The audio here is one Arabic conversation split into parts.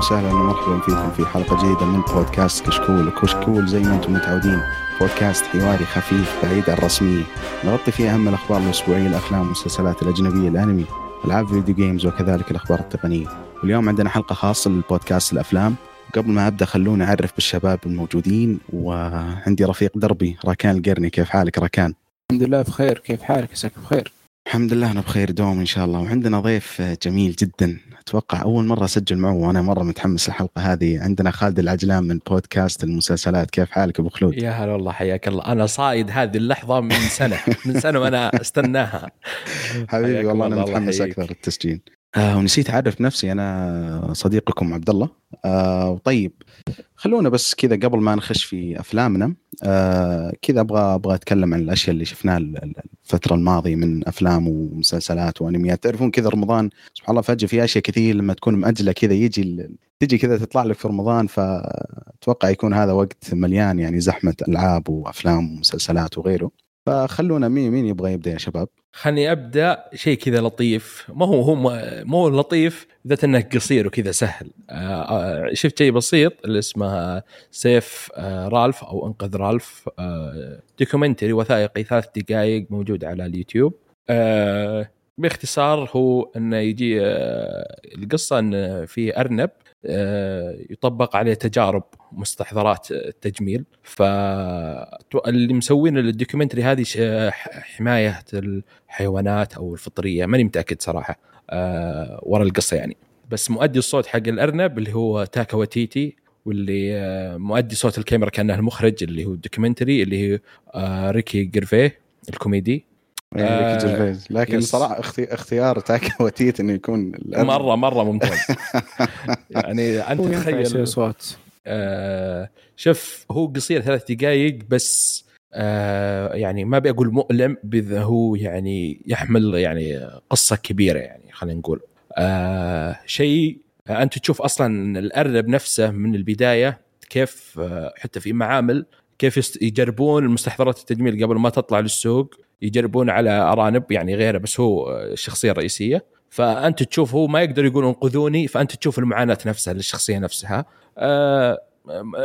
وسهلا ومرحبا فيكم في حلقة جديدة من بودكاست كشكول. وكشكول زي ما أنتم متعودين. بودكاست حواري خفيف بعيد عن الرسمية نغطي فيه أهم الأخبار الأسبوعية الأفلام والمسلسلات الأجنبية الأنمي ألعاب فيديو games وكذلك الأخبار التقنية. واليوم عندنا حلقة خاصة للبودكاست الأفلام. قبل ما أبدأ خلوني أعرف بالشباب الموجودين وعندي رفيق دربي راكان القرني. كيف حالك راكان؟ الحمد لله بخير. كيف حالك؟ عساك بخير. الحمد لله أنا بخير دوم إن شاء الله. وعندنا ضيف جميل جدا. أتوقع أول مرة أسجل معه وأنا مرة متحمس الحلقة هذه. عندنا خالد العجلان من بودكاست المسلسلات. كيف حالك أبو خلود؟ يا هلا والله حياك الله. أنا صايد هذه اللحظة من سنة. من سنة وأنا استناها. حبيبي والله أنا متحمس أكثر التسجيل. آه ونسيت أعرف نفسي أنا صديقكم عبد الله. آه طيب خلونا بس كذا قبل ما نخش في أفلامنا آه كذا أبغى أبغى أتكلم عن الأشياء اللي شفناها الفترة الماضية من أفلام ومسلسلات وأنميات. تعرفون كذا رمضان سبحان الله فجأة في أشياء كثير لما تكون مأجلة كذا يجي تجي كذا تطلع لك في رمضان فأتوقع يكون هذا وقت مليان يعني زحمة ألعاب وأفلام ومسلسلات وغيره. فخلونا مين مين يبغى يبدأ يا شباب؟ خلني أبدأ شيء كذا لطيف. ما هو هو مو لطيف ذات انه قصير وكذا سهل. آه شفت شيء بسيط اللي اسمه Save آه Ralph أو أنقذ Ralph. آه documentary وثائقي ثلاث دقائق موجود على اليوتيوب. آه باختصار هو إنه يجي آه القصة إن في أرنب يطبق عليه تجارب مستحضرات التجميل. فاللي مسوين ال documentary هذه حماية الحيوانات أو الفطرية ماني متأكد صراحة أه ورا القصة يعني. بس مؤدي الصوت حق الأرنب اللي هو تايكا وايتيتي واللي مؤدي صوت الكاميرا كأنه المخرج اللي هو ال documentary اللي هو آه ريكي جيرفيه الكوميدي. يعني جيرفيز لكن yes. صراحة اختيار تايكا وايتيتي إنه يكون الأرنب. مره مرة ممتاز. يعني أنت تخيل صوت آه شوف هو قصير ثلاث دقائق بس آه يعني ما بقول مؤلم بذا هو يعني يحمل يعني قصة كبيرة يعني خلينا نقول. آه شيء آه أنت تشوف أصلا الأرنب نفسه من البداية كيف آه حتى في معامل كيف يجربون المستحضرات التجميل قبل ما تطلع للسوق. يجربون على أرانب يعني غيره بس هو الشخصيه الرئيسيه فأنت تشوف هو ما يقدر يقول انقذوني فأنت تشوف المعاناة نفسها للشخصيه نفسها. آه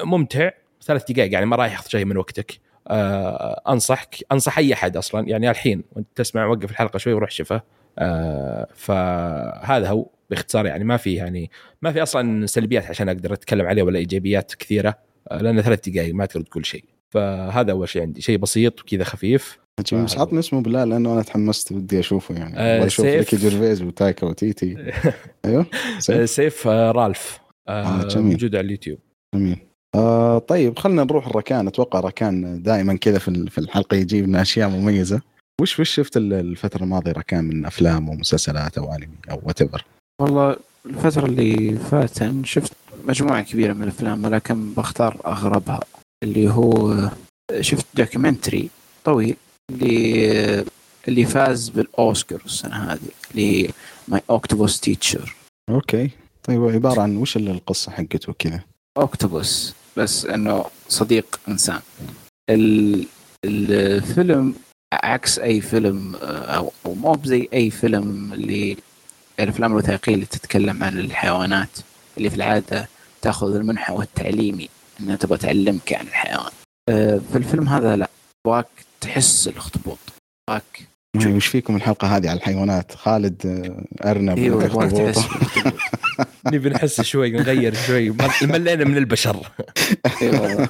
ممتع ثلاث دقائق يعني ما راح ياخذ شيء من وقتك. آه أنصحك أنصح أي أحد أصلا. يعني الحين وأنت تسمع وقف الحلقة شوي وروح شوفه. آه فهذا هو باختصار يعني ما في يعني ما في أصلا سلبيات عشان أقدر أتكلم عليه ولا إيجابيات كثيرة لأنه ثلاث دقائق ما تقدر تقول شيء. فهذا أول شيء عندي. شيء بسيط وكذا خفيف. بس عطني اسمه بالله لأنه أنا تحمست بدي أشوفه يعني. آه أشوف ريكي جيرفيز وتايكا وايتيتي. أيوه Save, Save آه Ralph آه جميل. موجود على اليوتيوب. جميل. آه طيب خلينا نروح الركان. أتوقع ركان دائما كذا في في الحلقة يجيب لنا أشياء مميزة. وش وش شفت الفترة الماضية ركان من أفلام ومسلسلات أو انمي أو what والله الفترة اللي فاتت شفت مجموعة كبيرة من الأفلام ولكن بختار أغربها اللي هو شفت documentary طويل. اللي اللي فاز بالاوسكار السنة هذه اللي My Octopus Teacher okay. طيب عبارة عن وش القصة حقته كذا octopus بس إنه صديق إنسان. الفيلم عكس أي فيلم أو مو بزي أي فيلم اللي الأفلام الوثائقية اللي تتكلم عن الحيوانات اللي في العادة تأخذ المنحى التعليمي إنها تبغى تعلمك عن الحيوان. في الفيلم هذا لا. تبغاك تحس الاخطبوط. تبغاك وش فيكم الحلقة هذه على الحيوانات؟ خالد أرنب أيوه تحس نبي نحس شوي نغير شوي. ملينا من البشر. أيوه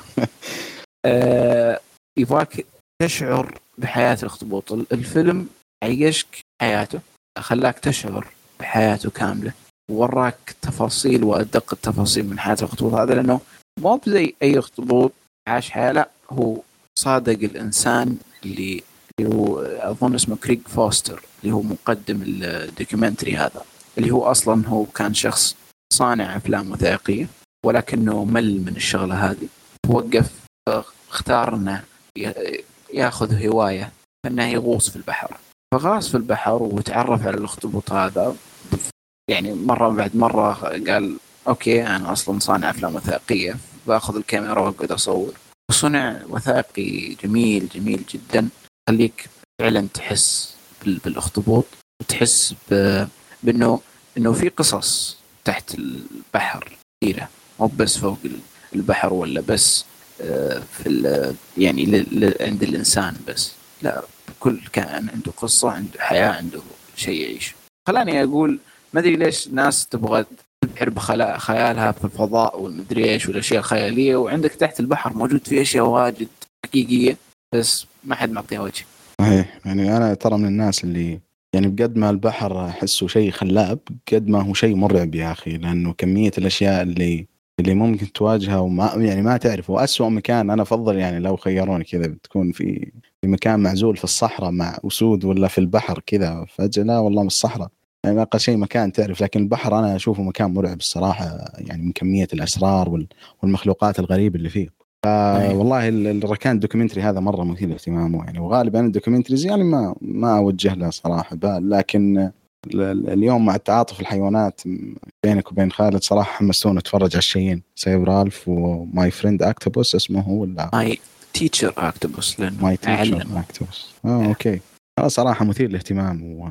آه يبغاك تشعر بحياة الاخطبوط. الفيلم عيشك حياته خلاك تشعر بحياته كاملة. وراك تفاصيل وأدق التفاصيل من حياة الاخطبوط. هذا لأنه مو بزي أي اخطبوط عاش حياة لا هو صادق الإنسان اللي اللي هو أظن اسمه كريغ فوستر اللي هو مقدم ال documentary هذا اللي هو أصلا هو كان شخص صانع أفلام وثائقية ولكنه مل من الشغلة هذه. وقف اختار إنه ياخذ هواية إنه يغوص في البحر. فغاص في البحر وتعرف على الأخطبوط هذا. يعني مرة بعد مرة قال أوكي أنا أصلا صانع أفلام وثائقية بأخذ الكاميرا وأقعد أصور. وصنع وثائقي جميل جميل جدا. خليك فعلا تحس بالاخطبوط وتحس بأنه إنه في قصص تحت البحر كثيرة. مو بس فوق البحر ولا بس آه، في يعني عند الإنسان بس. لا كل كائن عنده قصة عنده حياة عنده شيء يعيش خلاني أقول ما أدري ليش ناس تبغى تبحر بخيالها في الفضاء والمدري إيش والأشياء الخيالية وعندك تحت البحر موجود في أشياء واجد حقيقية بس ما حد معطيها وجه. صحيح. يعني أنا ترى من الناس اللي يعني بقد ما البحر أحسه شيء خلاب قد ما هو شيء مرعب يا أخي لأنه كمية الأشياء اللي اللي ممكن تواجهها وما يعني ما تعرف. واسوء مكان أنا أفضل يعني لو خيروني كذا بتكون في في مكان معزول في الصحراء مع أسود ولا في البحر كذا فجأة لا والله من الصحراء. يعني أقل شيء مكان تعرف لكن البحر أنا أشوفه مكان مرعب الصراحة يعني من كمية الأسرار والمخلوقات الغريبه اللي فيه. والله الركان ال documentary هذا مرة مثير للاهتمام يعني وغالبا ال documentaries يعني ما ما أوجه له صراحة. بال لكن اليوم مع التعاطف الحيوانات بينك وبين خالد صراحة حمستونا نتفرج على الشيئين. Save Ralph و My Friend Octopus اسمه هو ولا My Teacher Octopus My Teacher Octopus. آه okay. صراحة مثير للاهتمام و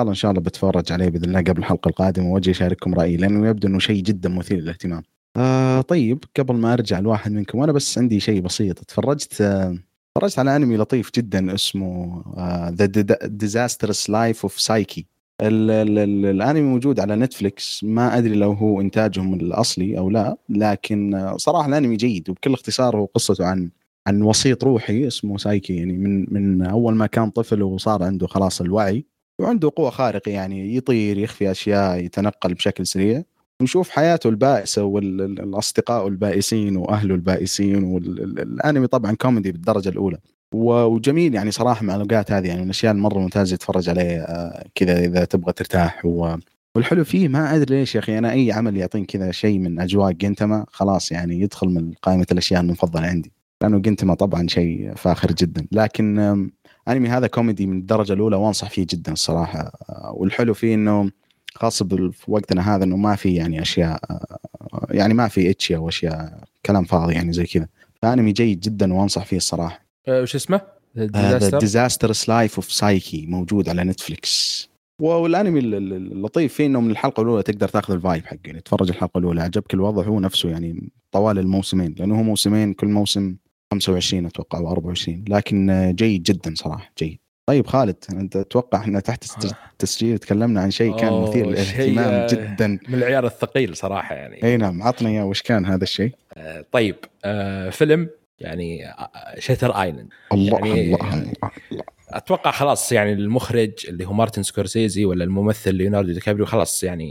الله إن شاء الله بتفرج عليه بإذن الله قبل الحلقة القادمة. وأجي أشارككم رأيي لأنه يبدو إنه شيء جدا مثير للاهتمام. آه طيب قبل ما أرجع لواحد منكم وأنا بس عندي شيء بسيط. تفرجت آه تفرجت على أنمي لطيف جدا اسمه The Disastrous Life of Saiki الأنمي موجود على نتفليكس. ما أدري لو هو إنتاجهم الأصلي أو لا لكن صراحة الأنمي جيد وبكل اختصار هو قصته عن عن وسيط روحي اسمه سايكي يعني من من أول ما كان طفل وصار عنده خلاص الوعي. وعنده قوة خارقة يعني يطير يخفي أشياء يتنقل بشكل سريع. ونشوف حياته البائسة والأصدقاء البائسين وأهله البائسين والأنمي طبعا كوميدي بالدرجة الأولى. وجميل يعني صراحة مع الأوقات هذه يعني من الأشياء المرة ممتازة تتفرج عليه آه، كذا إذا تبغى ترتاح و... والحلو فيه ما أدري ليش يا أخي أنا أي عمل يعطيني كذا شيء من أجواء جنتما خلاص يعني يدخل من قائمة الأشياء المفضلة عندي. لأنه جنتما طبعا شيء فاخر جدا. لكن أنمي هذا كوميدي من الدرجة الأولى وأنصح فيه جدا الصراحه والحلو فيه إنه خاصه في وقتنا هذا إنه ما في يعني أشياء يعني ما في اتشيا واشياء كلام فاضي يعني زي كذا. فأنمي جيد جدا وأنصح فيه الصراحة. أه، وش اسمه؟ Disastrous Life of Saiki موجود على نتفليكس والأنمي اللطيف فيه إنه من الحلقة الأولى تقدر تاخذ ال vibe حقه يعني تفرج الحلقة الأولى عجبك الوضع هو نفسه يعني طوال الموسمين لأنه هو موسمين كل موسم 25 أتوقع أو 24 لكن جيد جدا صراحة جيد. طيب خالد أنت أتوقع إحنا تحت التسجيل تكلمنا عن شيء كان مثير للاهتمام آه، جدا. من العيار الثقيل صراحة يعني. إي نعم عطنا إياه وش كان هذا الشيء؟ آه طيب آه فيلم يعني Shutter آه، Island. الله يعني الله, الله الله. أتوقع خلاص يعني المخرج اللي هو مارتن سكورسيزي ولا الممثل ليوناردو دي كابريو خلاص يعني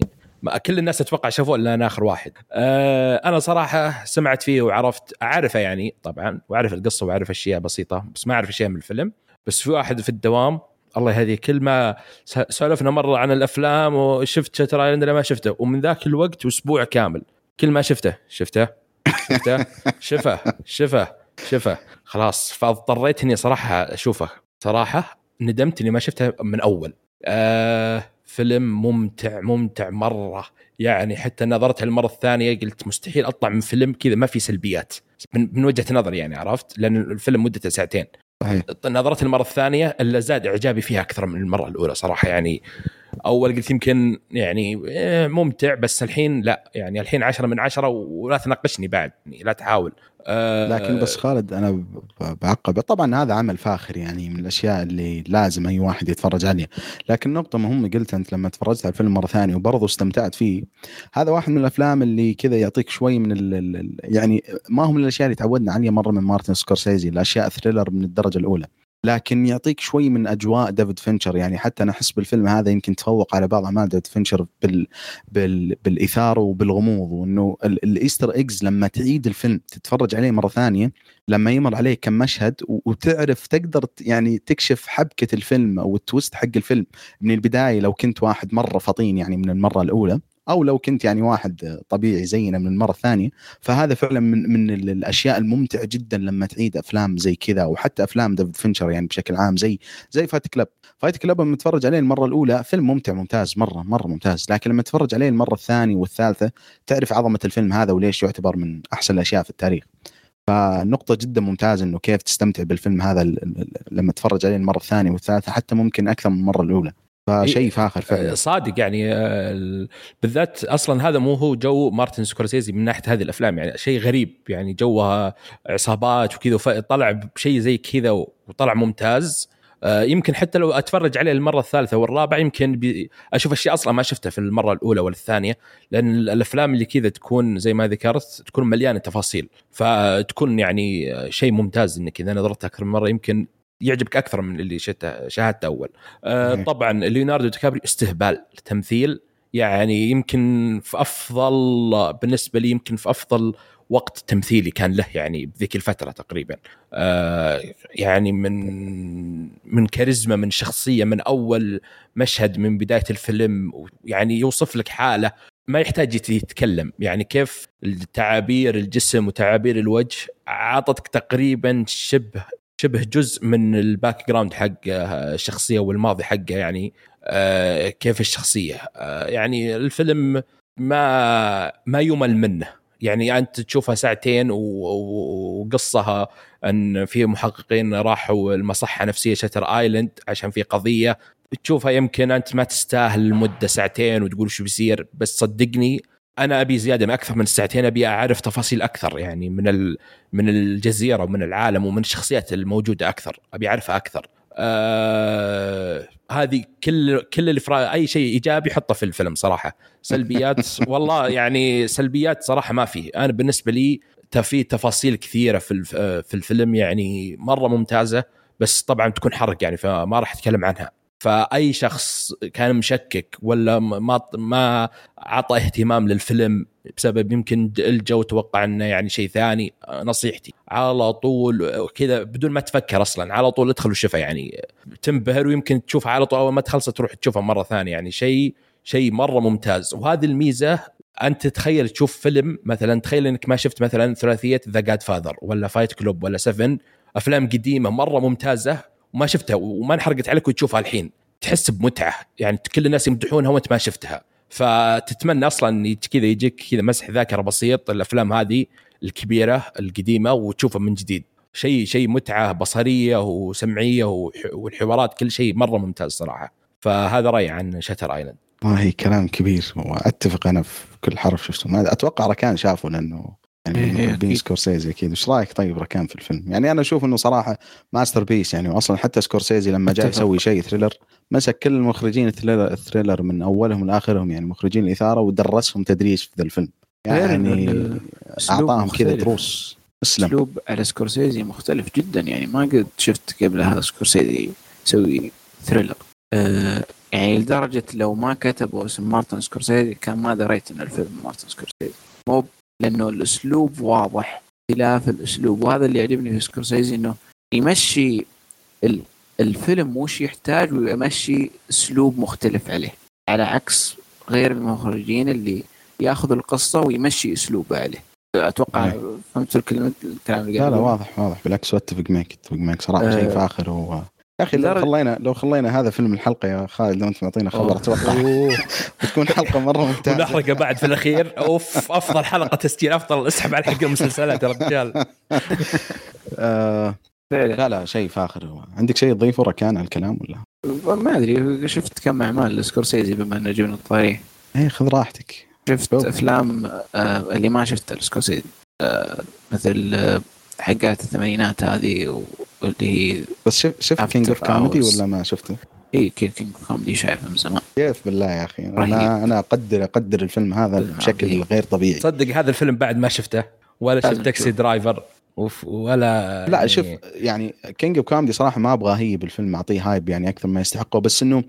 كل الناس أتوقع شافوه إلا أنا آخر واحد. أه أنا صراحة سمعت فيه وعرفت أعرفه يعني طبعا وأعرف القصة وأعرف أشياء بسيطة بس ما أعرف أشياء من الفيلم. بس في واحد في الدوام الله يهديه كل ما سولفنا مرة عن الأفلام وشفت شتر ايلاند ما شفته ومن ذاك الوقت أسبوع كامل كل ما شفته شفته شفته شفه شفه شفه. خلاص فاضطريت اني صراحة أشوفه. صراحة ندمت إني ما شفته من أول. آه فيلم ممتع ممتع مرة. يعني حتى نظرت المره الثانية قلت مستحيل أطلع من فيلم كذا ما في سلبيات. من, من وجهة نظري يعني عرفت؟ لأن الفيلم مدته ساعتين. صحيح. نظرت المره الثانية إلا زاد إعجابي فيها أكثر من المرة الأولى صراحة. يعني أول قلت يمكن يعني إيه، ممتع بس الحين لا. يعني الحين عشرة من عشرة ولا تناقشني بعد يعني لا تحاول. أه لكن بس خالد أنا بعقب. طبعا هذا عمل فاخر يعني من الأشياء اللي لازم أي واحد يتفرج عليها. لكن نقطة مهمة قلت أنت لما تفرجت على الفيلم مرة ثانية وبرضه استمتعت فيه هذا واحد من الأفلام اللي كذا يعطيك شوي من ال يعني ما هو من الأشياء اللي تعودنا عليها مرة من مارتن سكورسيزي الأشياء thriller من الدرجة الأولى. لكن يعطيك شوي من أجواء ديفيد فينشر. يعني حتى أنا أحس بالفيلم هذا يمكن تفوق على بعض أعمال ديفيد فينشر بال بال بالإثارة وبالغموض وإنه ال Easter eggs لما تعيد الفيلم تتفرج عليه مرة ثانية لما يمر عليك كم مشهد وتعرف تقدر يعني تكشف حبكة الفيلم أو ال twist حق الفيلم من البداية لو كنت واحد مرة فطين يعني من المرة الأولى. أو لو كنت يعني واحد طبيعي زينا من المره الثانية فهذا فعلا من من الأشياء الممتعه جدا لما تعيد أفلام زي كذا وحتى أفلام ديفيد فينشر يعني بشكل عام زي زي Fight Club. Fight Club لما تتفرج عليه المرة الأولى فيلم ممتع ممتاز مرة مرة ممتاز. لكن لما تتفرج عليه المرة الثانية والثالثة تعرف عظمة الفيلم هذا وليش يعتبر من أحسن الأشياء في التاريخ. فنقطة جدا ممتازة إنه كيف تستمتع بالفيلم هذا لما تتفرج عليه المرة الثانية والثالثة حتى ممكن أكثر من المرة الأولى. فشيء فاخر فعلا. صادق يعني آه، بالذات أصلا هذا مو هو جو مارتن سكورسيزي من ناحية هذه الأفلام يعني شيء غريب يعني جوها عصابات وكذا فطلع بشيء زي كذا وطلع ممتاز. آه، يمكن حتى لو أتفرج عليه المرة الثالثة والرابعة يمكن أشوف أشياء أصلا ما شفتها في المرة الأولى ولا الثانية لأن الأفلام اللي كذا تكون زي ما ذكرت تكون مليانة تفاصيل فتكون يعني شيء ممتاز إنك إذا نظرت أكثر من مرة يمكن يعجبك أكثر من اللي شاهدته أول. آه طبعا ليوناردو دي كابري استهبال تمثيل يعني يمكن في أفضل بالنسبة لي يمكن في أفضل وقت تمثيلي كان له يعني بذيك الفترة تقريبا. آه يعني من من كاريزما من شخصية من أول مشهد من بداية الفيلم يعني يوصف لك حالة ما يحتاج يتكلم. يعني كيف تعابير الجسم وتعابير الوجه عطتك تقريبا شبه شبه جزء من ال background حق الشخصية والماضي حقه يعني آه كيف الشخصية. آه يعني الفيلم ما ما يمل منه. يعني أنت تشوفها ساعتين وقصها أن في محققين راحوا المصحه نفسية Shutter Island عشان في قضية. تشوفها يمكن أنت ما تستاهل المدة ساعتين وتقول شو بيصير بس صدقني أنا أبي زيادة من أكثر من الساعتين أبي أعرف تفاصيل أكثر يعني من من الجزيرة ومن العالم ومن الشخصيات الموجودة أكثر أبي أعرفها أكثر. آه هذه كل كل اللي في أي شيء إيجابي حطه في الفيلم صراحة. سلبيات والله يعني سلبيات صراحة ما في. أنا بالنسبة لي في تفاصيل كثيرة في في الفيلم يعني مرة ممتازة بس طبعا تكون حرق يعني فما راح أتكلم عنها. فأي شخص كان مشكك ولا ما ما عطى اهتمام للفيلم بسبب يمكن الجو توقع إنه يعني شيء ثاني نصيحتي. على طول كذا بدون ما تفكر أصلا على طول ادخل وشوفها يعني. تنبهر ويمكن تشوفها على طول أول ما تخلص تروح تشوفها مرة ثانية يعني. شيء شيء مرة ممتاز. وهذه الميزة أنت تخيل تشوف فيلم مثلا تخيل إنك ما شفت مثلا ثلاثية The Godfather ولا Fight Club ولا Seven أفلام قديمة مرة ممتازة وما شفتها وما انحرقت عليك وتشوفها الحين. تحس بمتعة. يعني كل الناس يمدحونها وانت ما شفتها. فتتمنى أصلا كذا يجيك كذا مسح ذاكرة بسيط الأفلام هذه الكبيرة القديمة وتشوفها من جديد. شيء شيء متعة بصرية وسمعية والحوارات كل شيء مرة ممتاز صراحة. فهذا رأيي عن Shutter Island والله كلام كبير. وأتفق أنا في كل حرف شفته. ما أتوقع ركان شافه لأنه يعني إيه بين سكورسيزي أكيد. إيش رأيك طيب ركان في الفيلم؟ يعني أنا أشوف إنه صراحة masterpiece يعني واصلا حتى سكورسيزي لما جاء يسوي شيء thriller مسك كل المخرجين ال thriller, ال thriller من أولهم لآخرهم يعني مخرجين الإثارة ودرسهم تدريس في ذا الفيلم. يعني أعطاهم كذا دروس. أسلم. أسلوب على سكورسيزي مختلف جدا. يعني ما قد شفت قبل هذا سكورسيزي يسوي thriller أه يعني لدرجة لو ما كتبوا اسم مارتن سكورسيزي كان ما دريت إن الفيلم مارتن سكورسيزي. مو لأنه الأسلوب واضح اختلاف الأسلوب. وهذا اللي يعجبني في سكورسيزي إنه يمشي الفيلم وش يحتاج ويمشي أسلوب مختلف عليه. على عكس غير المخرجين اللي ياخذ القصة ويمشي اسلوبه عليه. أتوقع نعم. فهمت الكلام اللي لا لا واضح واضح. بالعكس اتفق معك اتفق معك صراحة. شيء آه، فاخر و يا أخي لو خلينا لو خلينا هذا فيلم الحلقة يا خالد لو أنت معطينا خبر أتوقع بتكون حلقة مرة ممتازة. ونحرقه بعد في الأخير. أوف أفضل حلقة تسجيل أفضل أسحب على حق المسلسلات يا رجال آه، لا لا شيء فاخر هو عندك شيء تضيفه ركان على الكلام ولا؟ ما أدري شفت كم أعمال لسكورسيزي بما أنه جبنا الطريق إيه خذ راحتك. شفت أفلام آه اللي ما شفتها لسكورسيزي. آه مثل حقات الثمانينات هذه واللي هي بس شف شفت King of Comedy ولا ما شفته؟ اي King of Comedy شايفه من زمان. كيف بالله يا أخي؟ أنا أنا أقدر أقدر الفيلم هذا بشكل غير طبيعي. صدق هذا الفيلم بعد ما شفته ولا شفت Taxi Driver ولا لا يعني شوف يعني King of Comedy صراحة ما أبغى أ hype الفيلم أعطيه hype يعني أكثر ما يستحقه بس إنه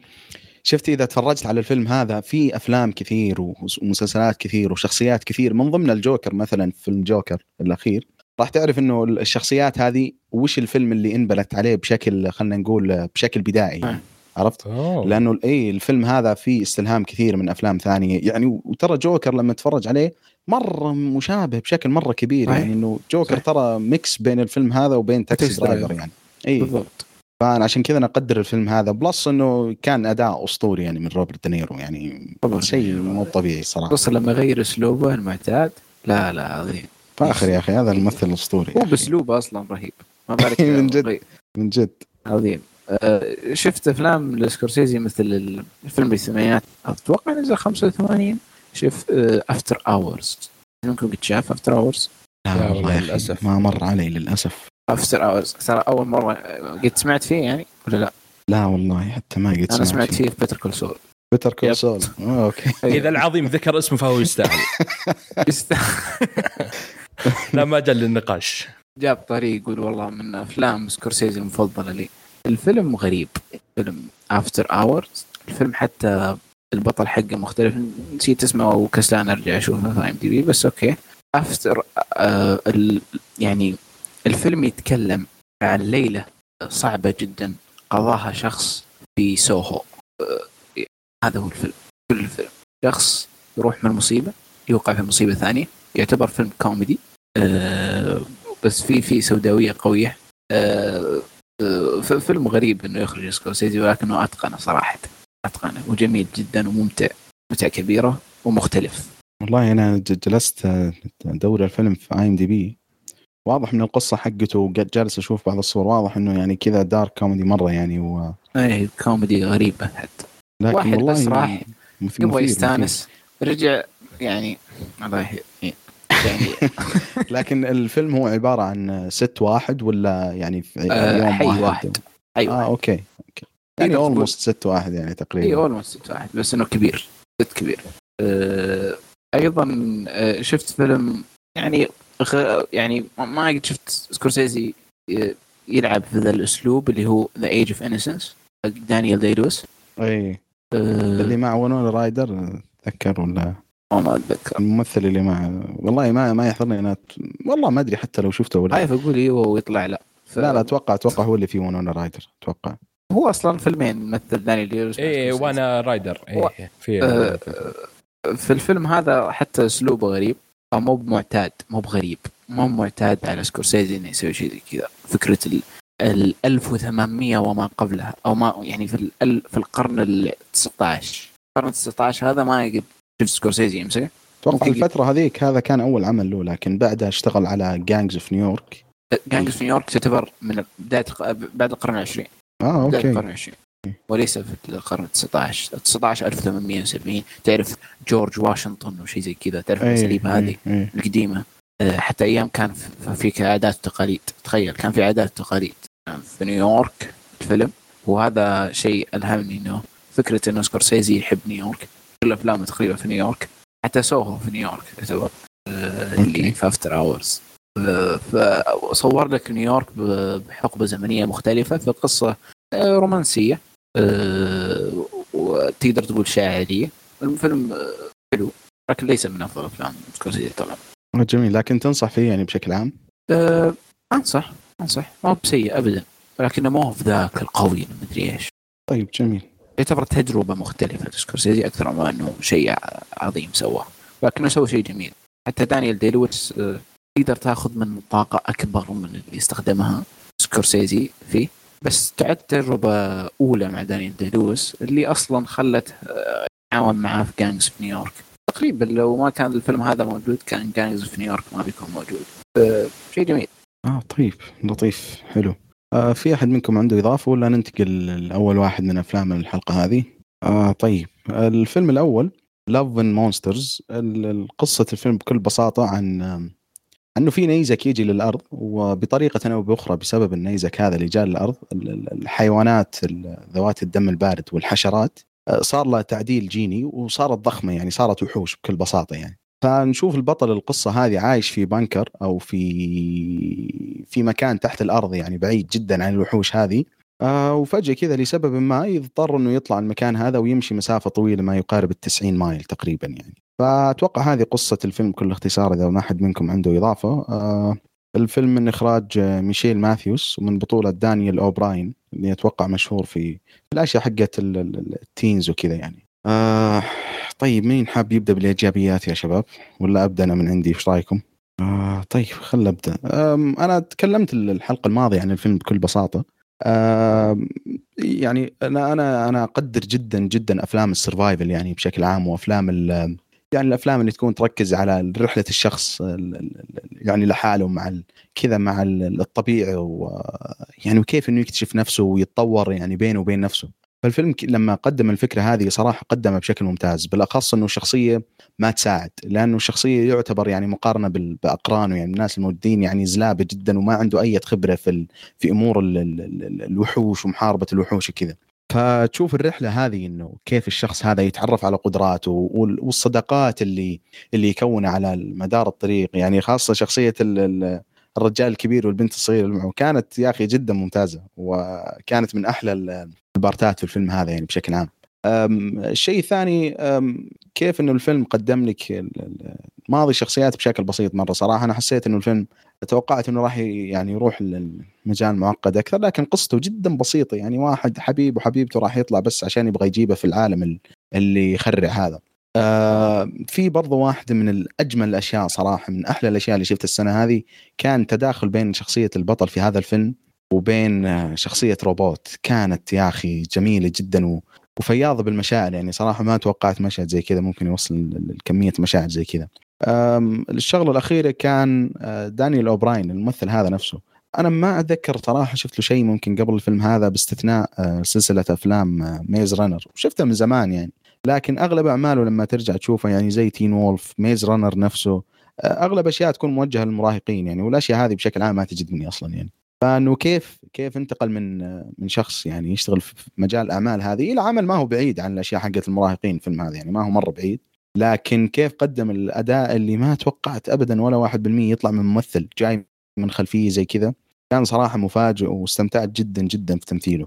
شفت إذا تفرجت على الفيلم هذا في أفلام كثير ومسلسلات كثير وشخصيات كثير من ضمن الجوكر مثلا في الجوكر الأخير راح تعرف إنه الشخصيات هذه وش الفيلم اللي انبنت عليه بشكل خلينا نقول بشكل بدائي يعني عرفت؟ أوه. لأنه اي الفيلم هذا فيه استلهام كثير من أفلام ثانية. يعني وترى جوكر لما تتفرج عليه مرة مشابه بشكل مرة كبير. يعني إنه جوكر ترى mix بين الفيلم هذا وبين Taxi Driver يعني. اي بالضبط. فأنا عشان كذا أنا أقدر الفيلم هذا. plus إنه كان أداء أسطوري يعني من روبرت دينيرو. يعني شيء مو طبيعي صراحة. بس لما غير اسلوبه المعتاد لا لا عظيم. فاخر يا أخي هذا الممثل الأسطوري هو باسلوبه أصلا رهيب. ما بالك من جد من جد. عظيم. آه، شفت أفلام لسكورسيزي مثل الفيلم بالثمانينات أتوقع نزل 85 شوف After Hours ممكن قد شاف After Hours لا والله للأسف. ما مر علي للأسف. After Hours ترى أول مرة قد سمعت فيه يعني ولا لا؟ لا والله حتى ما قد أنا سمعت فيه في Better Call Saul Better Call Saul أوكي. إذا العظيم ذكر اسمه فهو يستاهل. يستاهل. لا ما جاء للنقاش. جاب طاري يقول والله من أفلام سكورسيزي المفضلة لي. الفيلم غريب. فيلم After Hours الفيلم حتى البطل حقه مختلف. نسيت اسمه وكسلان أرجع أشوفه في IMDb بس أوكي. After آه يعني الفيلم يتكلم عن ليلة صعبة جدا. قضاها شخص في SoHo. آه هذا هو الفيلم. كل الفيلم شخص يروح من مصيبة يوقع في مصيبة ثانية. يعتبر فيلم كوميدي آه بس في في سوداوية قوية. آه آه فيلم غريب إنه يخرج سكورسيزي ولكنه أتقنه صراحة. أتقنه وجميل جدا وممتع متعة كبيرة ومختلف. والله أنا جلست أدور الفيلم في IMDb واضح من القصة حقته وقد جالس أشوف بعض الصور واضح إنه يعني كذا dark comedy مرة يعني و اي كوميدي غريبه حتى لكن واحد والله بس راح يبغى يستانس رجع يعني الله يعني. لكن الفيلم هو عبارة عن set واحد ولا يعني في آه يوم حي واحد, واحد. حي آه okay okay. يعني almost set واحد يعني تقريبا. اي almost set واحد بس إنه كبير set كبير. آه أيضا آه شفت فيلم يعني يعني ما قد شفت سكورسيزي يلعب في ذا الأسلوب اللي هو The Age of Innocence دانيال دي لويس اي آه اللي مع وينونا رايدر تذكر ولا؟ ما أتذكر. الممثل اللي معه والله ما ما يحضرني أنا. والله ما أدري حتى لو شفته ولا خايف أقول أيوه ويطلع لا. ف... لا لا أتوقع أتوقع هو اللي فيه ونونا رايدر أتوقع. هو أصلا فيلمين مثل داني دي لويس إيه وينونا رايدر إيه في آه في الفيلم هذا حتى أسلوبه غريب مو بمعتاد مو بغريب. مو معتاد على سكورسيزي إنه يسوي شيء زي كذا. فكرة ال ال 1800 وما قبلها أو ما يعني في ال في القرن ال 19 القرن ال 19 هذا ما قد شفت سكورسيزي يمسكه أتوقع الفترة هذيك هذا كان أول عمل له لكن بعدها اشتغل على جانجز في نيويورك Gangs في نيويورك تعتبر من بداية بعد القرن العشرين. آه أوكي. بداية القرن العشرين. وليس في القرن 19 19 1870 تعرف جورج واشنطن وشيء زي كذا؟ تعرف الأساليب هذه القديمة؟ آه، حتى أيام كان في عادات وتقاليد. تخيل كان في عادات وتقاليد. في نيويورك الفيلم. وهذا شيء ألهمني إنه فكرة إنه سكورسيزي يحب نيويورك كل افلامه تقريبا في نيويورك. حتى سوهو في نيويورك يعتبر آه، اللي في After Hours فصور لك نيويورك بحقبة زمنية مختلفة في قصه آه، رومانسية. آه، وتقدر تقول شاعرية. الفيلم حلو لكن ليس من أفضل أفلام سكورسيزي طبعا. جميل لكن تنصح فيه يعني بشكل عام؟ أه أنصح أنصح. ما هو بسيء ابدا ولكنه ما هو في ذاك القوي مدري إيش. طيب جميل. يعتبر تجربة مختلفة. لسكورسيزي أكثر ما إنه شيء عظيم سواه. لكنه سوى شيء جميل. حتى دانيال دي لويس آه، تقدر تاخذ من طاقة أكبر من اللي استخدمها سكورسيزي فيه. بس تعد تجربة أولى مع دانيال دي لويس اللي أصلا خلت آه، يتعاون معاه في Gangs في نيويورك تقريبا لو ما كان الفيلم هذا موجود كان Gangs في نيويورك ما بيكون موجود. آه، شيء جميل. آه طيب لطيف حلو. آه في أحد منكم عنده إضافة ولا ننتقل لأول واحد من أفلام الحلقة هذه؟ آه طيب. الفيلم الأول Love and Monsters قصة الفيلم بكل بساطة عن أنه في نيزك يجي للأرض وبطريقة أو بأخرى بسبب النيزك هذا اللي جاء للأرض الحيوانات ذوات الدم البارد والحشرات. آه، صار لها تعديل جيني وصارت ضخمة يعني صارت وحوش بكل بساطة يعني. فنشوف البطل القصة هذه عايش في بنكر أو في في مكان تحت الأرض يعني بعيد جدا عن الوحوش هذه. آه وفجأة كذا لسبب ما يضطر إنه يطلع المكان هذا ويمشي مسافة طويلة ما يقارب ال 90 مايل تقريبا يعني. فأتوقع هذه قصة الفيلم بكل اختصار إذا ما حد منكم عنده إضافة. آه الفيلم من إخراج مايكل ماثيوس ومن بطولة ديلان أوبراين اللي أتوقع مشهور في الأشياء حقت ال teens وكذا يعني. آه طيب مين حاب يبدأ بالإيجابيات يا شباب؟ ولا أبدأ أنا من عندي؟ إيش رأيكم؟ آه طيب خل ابدا أنا تكلمت الحلقة الماضية عن الفيلم بكل بساطة. يعني أنا أنا أنا أقدر جدا جدا أفلام ال survival يعني بشكل عام وأفلام يعني الأفلام اللي تكون تركز على رحلة الشخص يعني لحاله مع كذا مع الطبيعه ويعني وكيف إنه يكتشف نفسه ويتطور يعني بينه وبين نفسه. فالفيلم لما قدم الفكرة هذه صراحة قدمها بشكل ممتاز بالأخص إنه شخصية ما تساعد لأنه الشخصيه يعتبر يعني مقارنة بأقرانه يعني الناس الموجودين يعني زلابة جدا وما عنده أي خبرة في في أمور الوحوش ومحاربة الوحوش وكذا. فتشوف الرحلة هذه إنه كيف الشخص هذا يتعرف على قدراته والصداقات اللي اللي يكونها على مدار الطريق يعني خاصة شخصية الرجال الكبير والبنت الصغيرة اللي معه كانت يا أخي جدا ممتازة وكانت من أحلى البارتات في الفيلم هذا يعني بشكل عام. الشيء الثاني كيف إنه الفيلم قدم لك ماضي الشخصيات بشكل بسيط مرة صراحة أنا حسيت إنه الفيلم توقعت إنه راح يعني يروح المجال معقد أكثر لكن قصته جدا بسيطة يعني واحد حبيب وحبيبته راح يطلع بس عشان يبغى يجيبه في العالم اللي يخرع هذا. آه في برضو واحدة من الأجمل الأشياء صراحة من أحلى الأشياء اللي شفتها السنة هذه كان تداخل بين شخصية البطل في هذا الفيلم وبين شخصية روبوت. كانت يا أخي جميلة جدا. وفياضة بالمشاعر. يعني صراحة ما توقعت مشهد زي كذا ممكن يوصل لكمية مشاعر زي كذا. الشغلة الأخيرة كان آه، ديلان أوبراين الممثل هذا نفسه. أنا ما أتذكر صراحة شفت له شيء ممكن قبل الفيلم هذا باستثناء آه، سلسلة أفلام Maze Runner وشفته من زمان يعني. لكن أغلب أعماله لما ترجع تشوفه يعني زي تين وولف ميز رانر نفسه آه، أغلب أشياء تكون موجهة للمراهقين يعني والأشياء هذه بشكل عام ما تجذبني أصلا يعني. فإنه كيف كيف انتقل من من شخص يعني يشتغل في مجال الأعمال هذه إلى عمل ما هو بعيد عن الأشياء حقت المراهقين الفيلم هذا يعني ما هو مرة بعيد. لكن كيف قدم الأداء اللي ما توقعت ابدا ولا 1% يطلع من ممثل جاي من خلفية زي كذا؟ كان صراحة مفاجئ واستمتعت جدا جدا في تمثيله.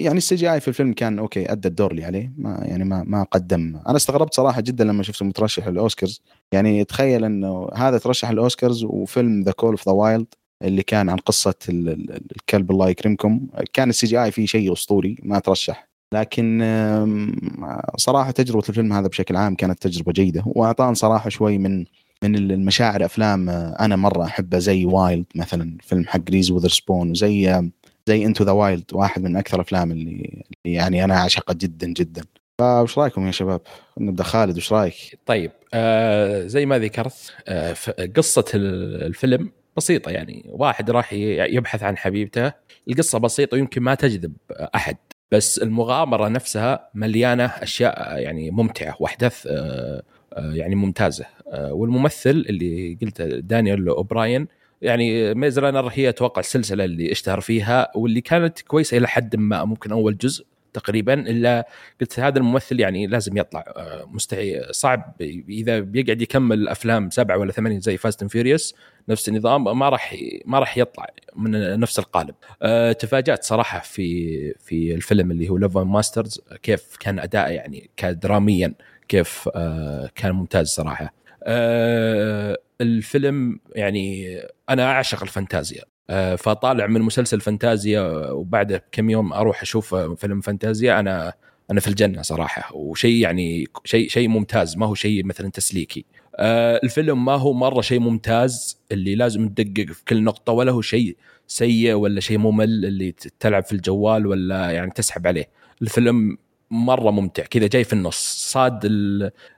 يعني ال CGI في الفيلم كان أوكي أدى الدور اللي عليه ما يعني ما ما قدم. أنا استغربت صراحة جدا لما شفته مترشح للأوسكارز. يعني تخيل إنه هذا ترشح للأوسكارز وفيلم The Call of the Wild اللي كان عن قصة الكلب الله يكرمكم. كان ال CGI فيه شيء أسطوري ما ترشح. لكن صراحة تجربة الفيلم هذا بشكل عام كانت تجربة جيدة. واعطانا صراحة شوي من من المشاعر أفلام أنا مرة أحبها زي Wild مثلا فيلم حق ريس وذرسبون وزي زي Into the Wild واحد من أكثر الأفلام اللي, يعني أنا أعشقها جدا جدا. فايش رأيكم يا شباب؟ نبدأ. خالد وش رأيك؟ طيب آه زي ما ذكرت آه قصة الفيلم بسيطة يعني. واحد راح يبحث عن حبيبته. القصة بسيطة ويمكن ما تجذب أحد بس المغامرة نفسها مليانة أشياء يعني ممتعة وأحداث آه، آه، يعني ممتازة. آه، والممثل اللي قلت ديلان أوبراين يعني Maze Runner هي أتوقع السلسلة اللي اشتهر فيها واللي كانت كويسة إلى حد ما ممكن أول جزء تقريبا إلا قلت هذا الممثل يعني لازم يطلع آه، مستحيل صعب إذا بيقعد يكمل أفلام سبعة ولا ثمانية زي Fast and Furious نفس النظام ما راح ما راح يطلع من نفس القالب. أه تفاجأت صراحة في في الفيلم اللي هو Love and Monsters كيف كان أداء يعني كدراميا كيف أه كان ممتاز صراحة. أه الفيلم يعني أنا أعشق الفانتازيا. آه، فطالع من مسلسل فانتازيا وبعد كم يوم أروح أشوف فيلم فانتازيا أنا أنا في الجنة صراحة. وشيء يعني شيء شيء ممتاز ما هو شيء مثلا تسليكي. آه، الفيلم ما هو مرة شيء ممتاز اللي لازم تدقق في كل نقطة ولا هو شيء سيء ولا شيء ممل اللي تلعب في الجوال ولا يعني تسحب عليه. الفيلم مرة ممتع كذا جاي في النص صاد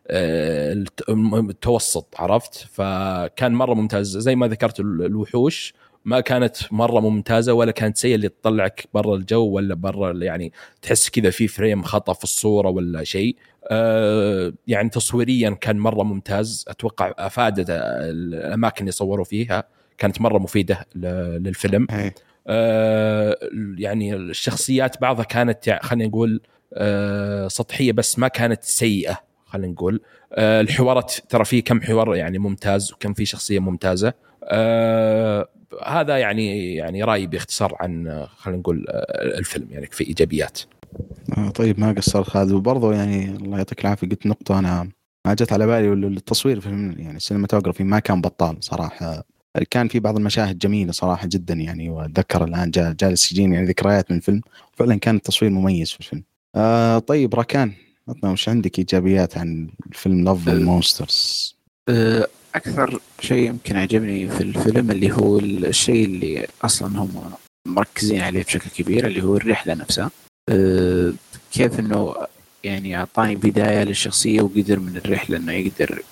آه، التوسط عرفت؟ فكان مرة ممتاز زي ما ذكرت الوحوش ما كانت مرة ممتازة ولا كانت سيئة اللي تطلعك برا الجو ولا برا يعني تحس كذا في فريم خطأ في الصورة ولا شيء. أه يعني تصويريا كان مرة ممتاز أتوقع افادت الأماكن اللي صوروا فيها كانت مرة مفيدة للفيلم. أه يعني الشخصيات بعضها كانت خلينا نقول سطحية بس ما كانت سيئة خلينا نقول. أه الحوارات ترى في كم حوار يعني ممتاز وكم في شخصية ممتازة. أه هذا يعني يعني رأيي باختصار عن خلينا نقول الفيلم يعني في إيجابيات. آه طيب ما قصرت خالد. وبرضه يعني الله يعطيك العافية قلت نقطة أنا ما جت على بالي التصوير في يعني السينماتوجرافي ما كان بطال صراحة. كان في بعض المشاهد جميلة صراحة جدا يعني وأتذكر الآن جالس يجيني يعني ذكريات من الفيلم. فعلا كان التصوير مميز في الفيلم. آه طيب راكان عطنا وش عندك إيجابيات عن الفيلم Love Monsters؟ أكثر شيء يمكن عجبني في الفيلم اللي هو الشيء اللي أصلا هم مركزين عليه بشكل كبير اللي هو الرحلة نفسها أه كيف إنه يعني أعطاني بداية للشخصية وقدر من الرحلة إنه يقدر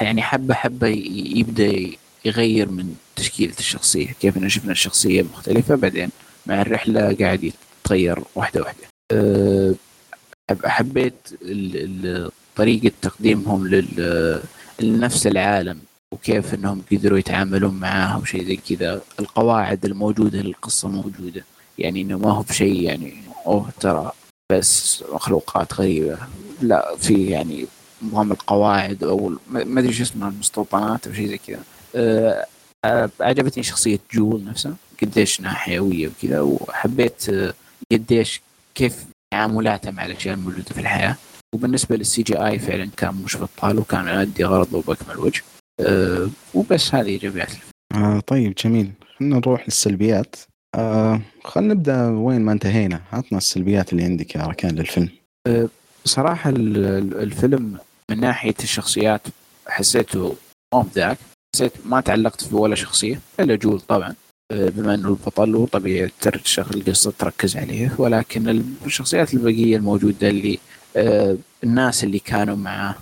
يعني حبة حبة يبدأ يغير من تشكيلة الشخصية كيف إنه شفنا الشخصية مختلفة بعدين مع الرحلة قاعد يتغير واحدة واحدة. أه حبيت طريقة تقديمهم لنفس العالم وكيف إنهم قدروا يتعاملون معاها وشيء زي كذا. القواعد الموجودة للقصة موجودة. يعني إنه ما هو بشيء يعني أوه ترى بس مخلوقات غريبة. لا في يعني نظام القواعد أو ما أدري شو اسمها المستوطنات أو شيء زي كذا. أه عجبتني شخصية جول نفسها قديش إنها حيوية وكذا وحبيت أه قديش كيف تعاملاتها مع الأشياء الموجودة في الحياة. وبالنسبة للسي جي اي فعلا كان مش بطال وكان يؤدي غرضه باكمل وجه. أه وبس هذه إيجابيات آه طيب جميل. خلينا نروح للسلبيات. آه خلينا نبدأ وين ما انتهينا. عطنا السلبيات اللي عندك يا ركان للفيلم. أه صراحة الفيلم من ناحية الشخصيات حسيته مو ذاك حسيت ما تعلقت في ولا شخصية إلا جول طبعا. بما أنه البطل وطبيعي القصة تركز عليه ولكن الشخصيات البقية الموجودة اللي أه الناس اللي كانوا معاه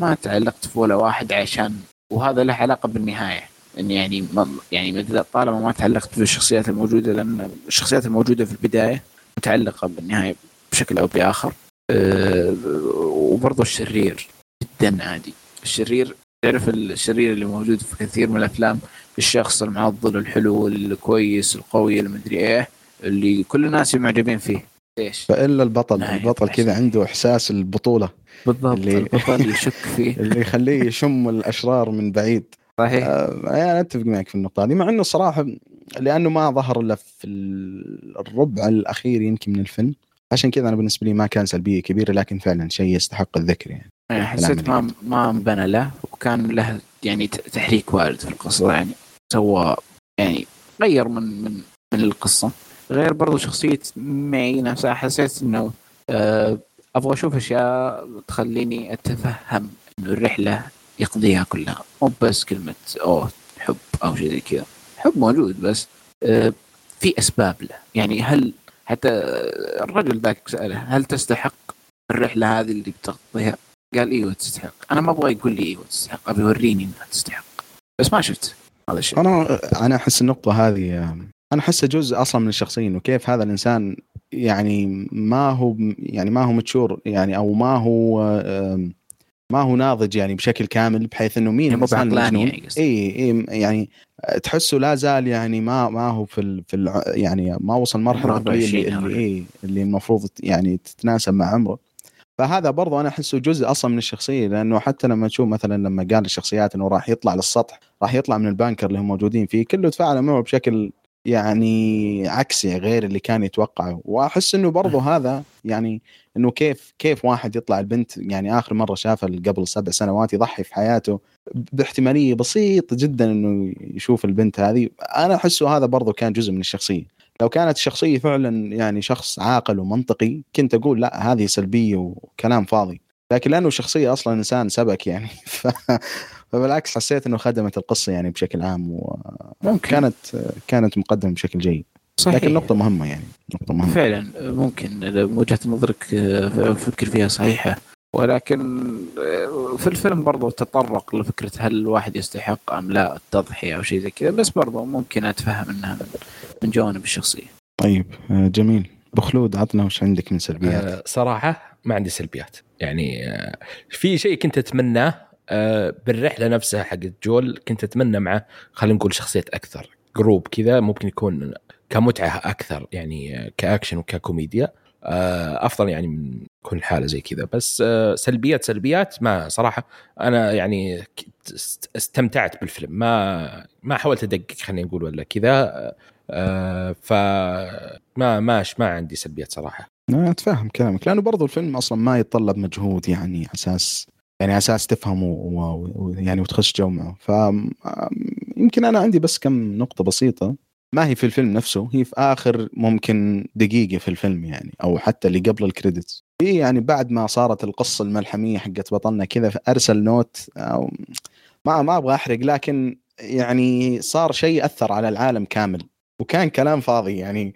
ما تعلقت في ولا واحد عشان وهذا له علاقة بالنهاية. إن يعني يعني طالما ما تعلقت بالشخصيات الموجودة لأن الشخصيات الموجودة في البداية متعلقة بالنهاية بشكل أو بآخر. أه وبرضه الشرير جدا عادي. الشرير تعرف الشرير اللي موجود في كثير من الأفلام الشخص المعضل الحلو الكويس القوي المدري إيه اللي كل الناس معجبين فيه. إيش فإلا البطل البطل كذا عنده إحساس البطولة. بالضبط اللي البطل يشك فيه. اللي يخليه يشم الأشرار من بعيد. صحيح. آه أنا أتفق معك في النقطة هذه مع إنه صراحة لأنه ما ظهر إلا في الربع الأخير يمكن من الفيلم. عشان كذا أنا بالنسبة لي ما كان سلبية كبيرة لكن فعلا شيء يستحق الذكر يعني. يعني حسيت ما ما انبنى له وكان له يعني تحريك وارد في القصة. يعني سوى يعني غير من من من القصة. غير برضو شخصية معي نفسها حسيت إنه أه أبغى أشوف أشياء تخليني أتفهم إنه الرحلة يقضيها كلها. مو بس كلمة أوه حب أو شيء زي كذا. حب موجود بس أه في أسباب له. يعني هل حتى الرجل ذاك سأله هل تستحق الرحلة هذه اللي بتقضيها؟ قال أيوه تستحق أنا ما أبغى يقول لي أيوه تستحق أبي يوريني إنها تستحق. بس ما شفت هذا الشيء. أنا أنا أحس النقطة هذه أنا احسه جزء أصلا من الشخصية إنه كيف هذا الإنسان يعني ما هو يعني ما هو متشور يعني أو ما هو ما هو ناضج يعني بشكل كامل بحيث إنه مين الإنسان المجنون يعني إي إي يعني تحسه لا زال يعني ما ما هو في ال في ال يعني ما وصل مرحلة اللي اللي, إيه اللي المفروض يعني تتناسب مع عمره. فهذا برضو أنا أحسه جزء أصلا من الشخصية لأنه حتى لما تشوف مثلا لما قال الشخصيات إنه راح يطلع للسطح راح يطلع من البانكر اللي هم موجودين فيه كله تفاعل معه بشكل يعني عكسي غير اللي كان يتوقعه. وأحس إنه برضو هذا يعني إنه كيف كيف واحد يطلع البنت يعني آخر مرة شافها قبل سبع سنوات يضحي في حياته باحتمالية بسيطه جدا إنه يشوف البنت هذه. أنا أحسه هذا برضو كان جزء من الشخصية. لو كانت الشخصية فعلا يعني شخص عاقل ومنطقي كنت أقول لا هذه سلبية وكلام فاضي. لكن لأنه شخصيه أصلا إنسان سبك يعني ف... فبالعكس حسيت إنه خدمت القصة يعني بشكل عام وكانت كانت مقدمة بشكل جيد. صحيح. لكن نقطة مهمة يعني نقطة مهمة فعلا ممكن وجهة نظرك فكر فيها صحيحة ولكن في الفيلم برضو تطرق لفكرة هل الواحد يستحق أم لا التضحية أو شيء زي كذا بس برضو ممكن أتفهم إنها من جوانب الشخصية. طيب جميل بخلود عطنا وش عندك من سلبيات؟ أه صراحة ما عندي سلبيات يعني في شيء كنت أتمناه أه بالرحلة نفسها حقت جول كنت أتمنى معه خلينا نقول شخصيات أكثر group كذا ممكن يكون كمتعة أكثر يعني كأكشن وككوميديا أفضل يعني من كل حالة زي كذا. بس سلبيات سلبيات ما صراحة أنا يعني استمتعت بالفيلم. ما ما حاولت أدقق خلينا نقول ولا كذا. فما ماش ما عندي سلبيات صراحة. أنا أتفهم كلامك. لأنه برضو الفيلم أصلا ما يتطلب مجهود يعني أساس يعني أساس تفهمه ويعني وتخش جو معه. ف يمكن أنا عندي بس كم نقطة بسيطة. ما هي في الفيلم نفسه هي في آخر ممكن دقيقة في الفيلم يعني أو حتى اللي قبل ال credits. هي يعني بعد ما صارت القصة الملحمية حقت بطلنا كذا أرسل note أو ما ما أبغى أحرق لكن يعني صار شيء اثر على العالم كامل. وكان كلام فاضي يعني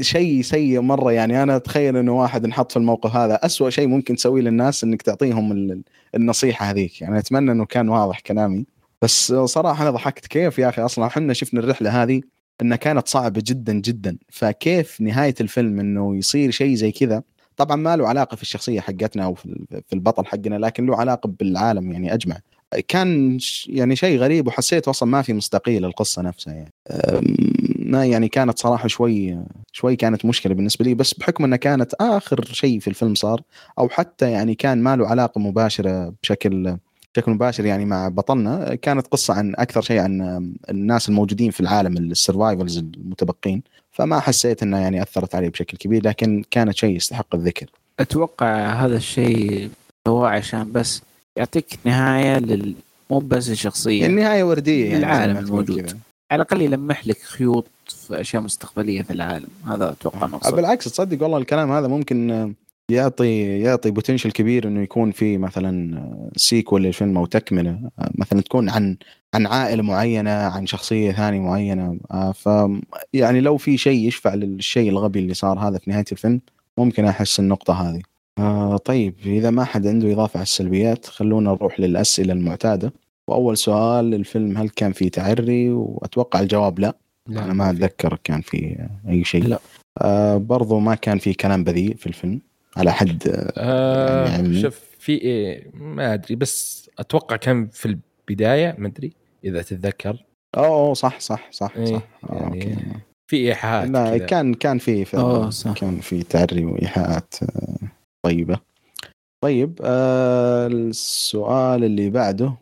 شيء سيء مرة يعني. أنا أتخيل إنه واحد انحط في الموقف هذا أسوأ شيء ممكن تسويه للناس إنك تعطيهم النصيحة هذيك. يعني أتمنى إنه كان واضح كلامي. بس صراحة أنا ضحكت كيف يا أخي؟ أصلا إحنا شفنا الرحلة هذه إنها كانت صعبة جدا جدا. فكيف نهاية الفيلم إنه يصير شيء زي كذا؟ طبعا ما له علاقة في الشخصية حقتنا أو في البطل حقنا لكن له علاقة بالعالم يعني أجمع. كان يعني شيء غريب وحسيت أصلا ما في مصداقيه للقصه نفسها يعني. ما يعني كانت صراحة شوي شوي كانت مشكلة بالنسبة لي بس بحكم إنها كانت آخر شيء في الفيلم صار أو حتى يعني كان ما له علاقة مباشرة بشكل بشكل مباشر يعني مع بطلنا كانت قصة عن أكثر شيء عن الناس الموجودين في العالم السرفايفلز المتبقين. فما حسيت انها يعني أثرت علي بشكل كبير لكن كانت شيء يستحق الذكر. أتوقع هذا الشيء هو عشان بس يعطيك نهاية لل مو بس الشخصيه النهاية وردية يعني العالم الموجود. على الأقل يلمح لك خيوط في أشياء مستقبلية في العالم. هذا أتوقع مقصد. بالعكس تصدق والله الكلام هذا ممكن يعطي يعطي بوتنشل كبير إنه يكون في مثلا سيكول للفيلم أو تكملة. مثلا تكون عن عن عائلة معينة عن شخصية ثانية معينة. ف يعني لو في شيء يشفع للشيء الغبي اللي صار هذا في نهاية الفيلم ممكن أحس النقطة هذه. آه طيب إذا ما حد عنده إضافة على السلبيات خلونا نروح للأسئلة المعتادة. وأول سؤال الفيلم هل كان فيه تعري؟ وأتوقع الجواب لا, لا أنا ما أتذكر كان في أي شيء. لا. آه برضو ما كان في كلام بذيء في الفيلم. على حد آه يعني شوف في إيه ما أدري بس أتوقع كان في البداية ما أدري إذا تتذكر أوه صح صح صح إيه صح يعني أوكي. في إيحاءات لا كدا. كان كان في كان في تعري وإيحاءات طيبة طيب آه السؤال اللي بعده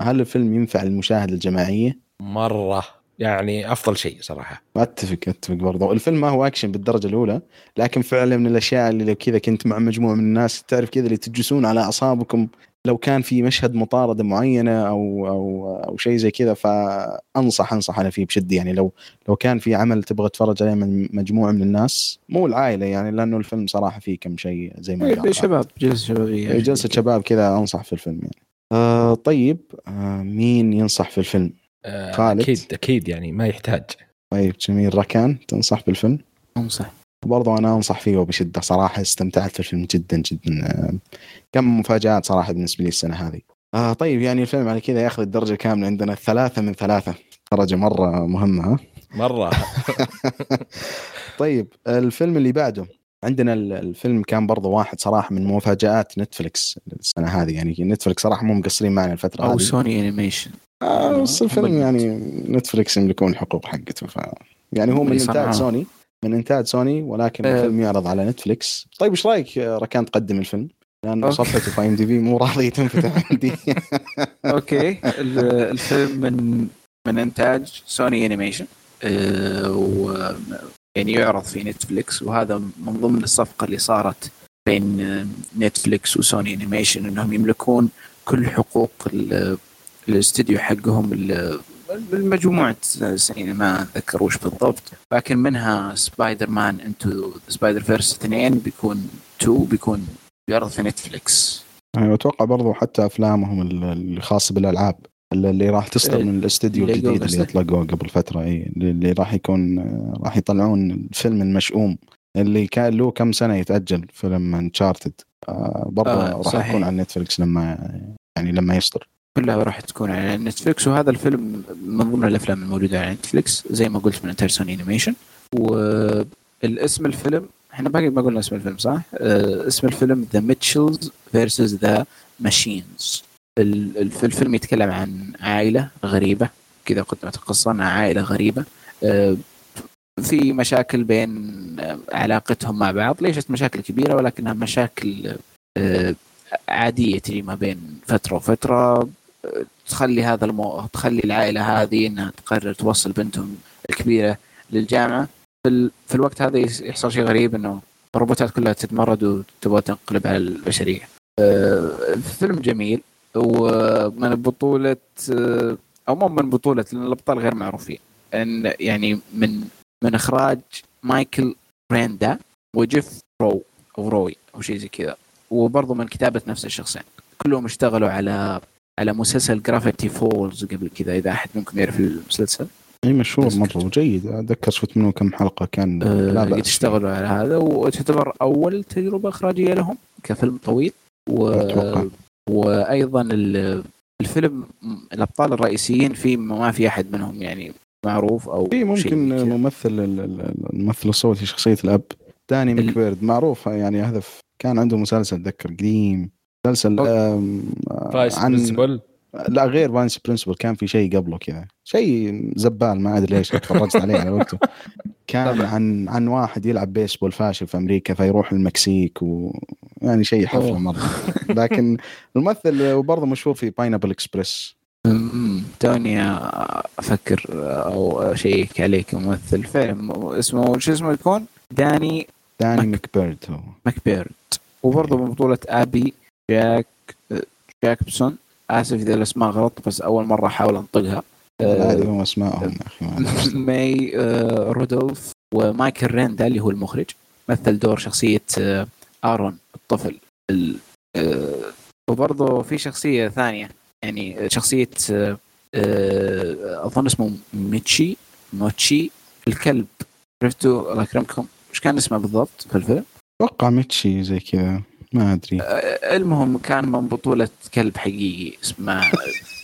هل الفيلم ينفع للمشاهدة الجماعية؟ مرة يعني أفضل شيء صراحة. أتفق أتفق برضو. الفيلم ما هو أكشن بالدرجة الأولى لكن فعلا من الأشياء اللي لو كذا كنت مع مجموعة من الناس تعرف كذا اللي تجلسون على أعصابكم لو كان في مشهد مطاردة معينة أو أو أو شيء زي كذا فأنصح أنصح أنا فيه بشدة. يعني لو لو كان في عمل تبغى تتفرج عليه من مجموعة من الناس مو العائلة يعني لأنه الفيلم صراحة فيه كم شيء زي ما قال. شباب جلسة شبابية إيه، جلسة شباب كذا أنصح في الفيلم يعني. آه طيب آه مين ينصح في الفيلم؟ آه خالد أكيد أكيد يعني ما يحتاج. طيب جميل. ركان تنصح بالفيلم؟ أنصح. برضو أنا أنصح فيه وبشده صراحة استمتعت في الفيلم جدا جدا. آه، كم مفاجآت صراحة بالنسبة لي السنة هذه. آه طيب يعني الفيلم على كذا ياخذ الدرجة كاملة. عندنا ثلاثة من ثلاثة. درجة مرة مهمة ها؟ مرة. طيب الفيلم اللي بعده. عندنا الفيلم كان برضه واحد صراحة من مفاجآت نتفلكس السنة هذه. يعني نتفلكس صراحة مو مقصرين معنا الفترة هذه. أو سوني أنيميشن. آه بس الفيلم يعني نتفلكس يملكون الحقوق حقته ف يعني هو من إنتاج سوني من إنتاج سوني ولكن أه الفيلم يعرض على نتفلكس طيب إيش رأيك ركان تقدم الفيلم؟ لأن صفحته في IMDb مو راضية تنفتح عندي okay. الفيلم من من إنتاج سوني أنيميشن. أه و يعني يعرض في نتفلكس وهذا من ضمن الصفقة اللي صارت بين نتفلكس وسوني أنيميشن إنهم يملكون كل حقوق الاستديو حقهم مجموعة ما أتذكر وش بالضبط. لكن منها Spider-Man Into Spider-Verse اثنين بيكون two بيكون بيعرض في نتفلكس أيوة أتوقع برضو حتى أفلامهم الخاصة بالألعاب اللي راح تصدر من الاستديو الجديد اللي اطلقوه قبل فترة اي اللي راح يكون راح يطلعون الفيلم المشؤوم اللي كان له كم سنة يتأجل فيلم Uncharted آه برضه آه راح يكون على نتفلكس لما يعني لما يصدر. كلها راح تكون على نتفلكس وهذا الفيلم من ضمن الأفلام الموجودة على نتفلكس زي ما قلت من انتاج سوني انيميشن والاسم الفيلم إحنا باقي ما قلنا اسم الفيلم صح؟ آه اسم الفيلم The Mitchells Versus the Machines الفيلم يتكلم عن عائلة غريبة كذا قدمت القصة انها عائلة غريبة. آه في مشاكل بين علاقتهم مع بعض. ليست مشاكل كبيرة ولكنها مشاكل آه عادية تجي ما بين فترة وفترة. تخلي هذا المو... تخلي العائلة هذه إنها تقرر توصل بنتهم الكبيرة للجامعة في, ال... في الوقت هذا يحصل شيء غريب إنه الروبوتات كلها تتمرد وتبغى تنقلب على البشرية. أه... فيلم جميل ومن بطولة أه... أو مو من بطولة لأن الأبطال غير معروفين. إن يعني من من إخراج مايكل ريندا وجيف رو أو روي أو شيء زي كذا وبرضه من كتابة نفس الشخصين كلهم اشتغلوا على على مسلسل Gravity Falls قبل كذا إذا أحد منكم يعرف المسلسل؟ إي مشهور مرة وجيد. أتذكر شفت منه كم حلقة كان لا بأس. يشتغلوا على هذا وتعتبر أول تجربة إخراجية لهم كفيلم طويل. و... وأيضا الفيلم الأبطال الرئيسيين فيه ما في أحد منهم يعني معروف أو في ممكن ممثل الممثل الصوتي شخصية الأب داني مكبيرد معروف يعني هذا كان عنده مسلسل أتذكر قديم مسلسل Vice عن Principal لا غير Vice Principal كان في شيء قبله كذا. شيء زبال ما أدري ليش تفرجت عليه على وقته. كان عن عن واحد يلعب بيسبول فاشل في أمريكا فيروح المكسيك ويعني شيء حفله مرة. لكن الممثل وبرضه مشهور في باينابل اكسبريس توني أفكر أو أشيك عليك ممثل فيلم اسمه شو اسمه يكون؟ داني داني مكبيرد هو. مكبيرد وبرضه من بطولة أبي. جاك جاكبسون. آسف إذا الأسماء غلط بس أول مرة أحاول أنطقها. هذه هم اسمائهم يا أخي ماي آه، رودولف ومايكل ريندا اللي هو المخرج مثل دور شخصية آه، آرون الطفل. آه، وبرضه في شخصية ثانية يعني شخصية أظن اسمه ميتشي موتشي الكلب. عرفتوا الله يكرمكم إيش كان اسمه بالضبط في الفيلم؟ أتوقع ميتشي زي كذا. ما أدري. المهم كان من بطولة كلب حقيقي اسمه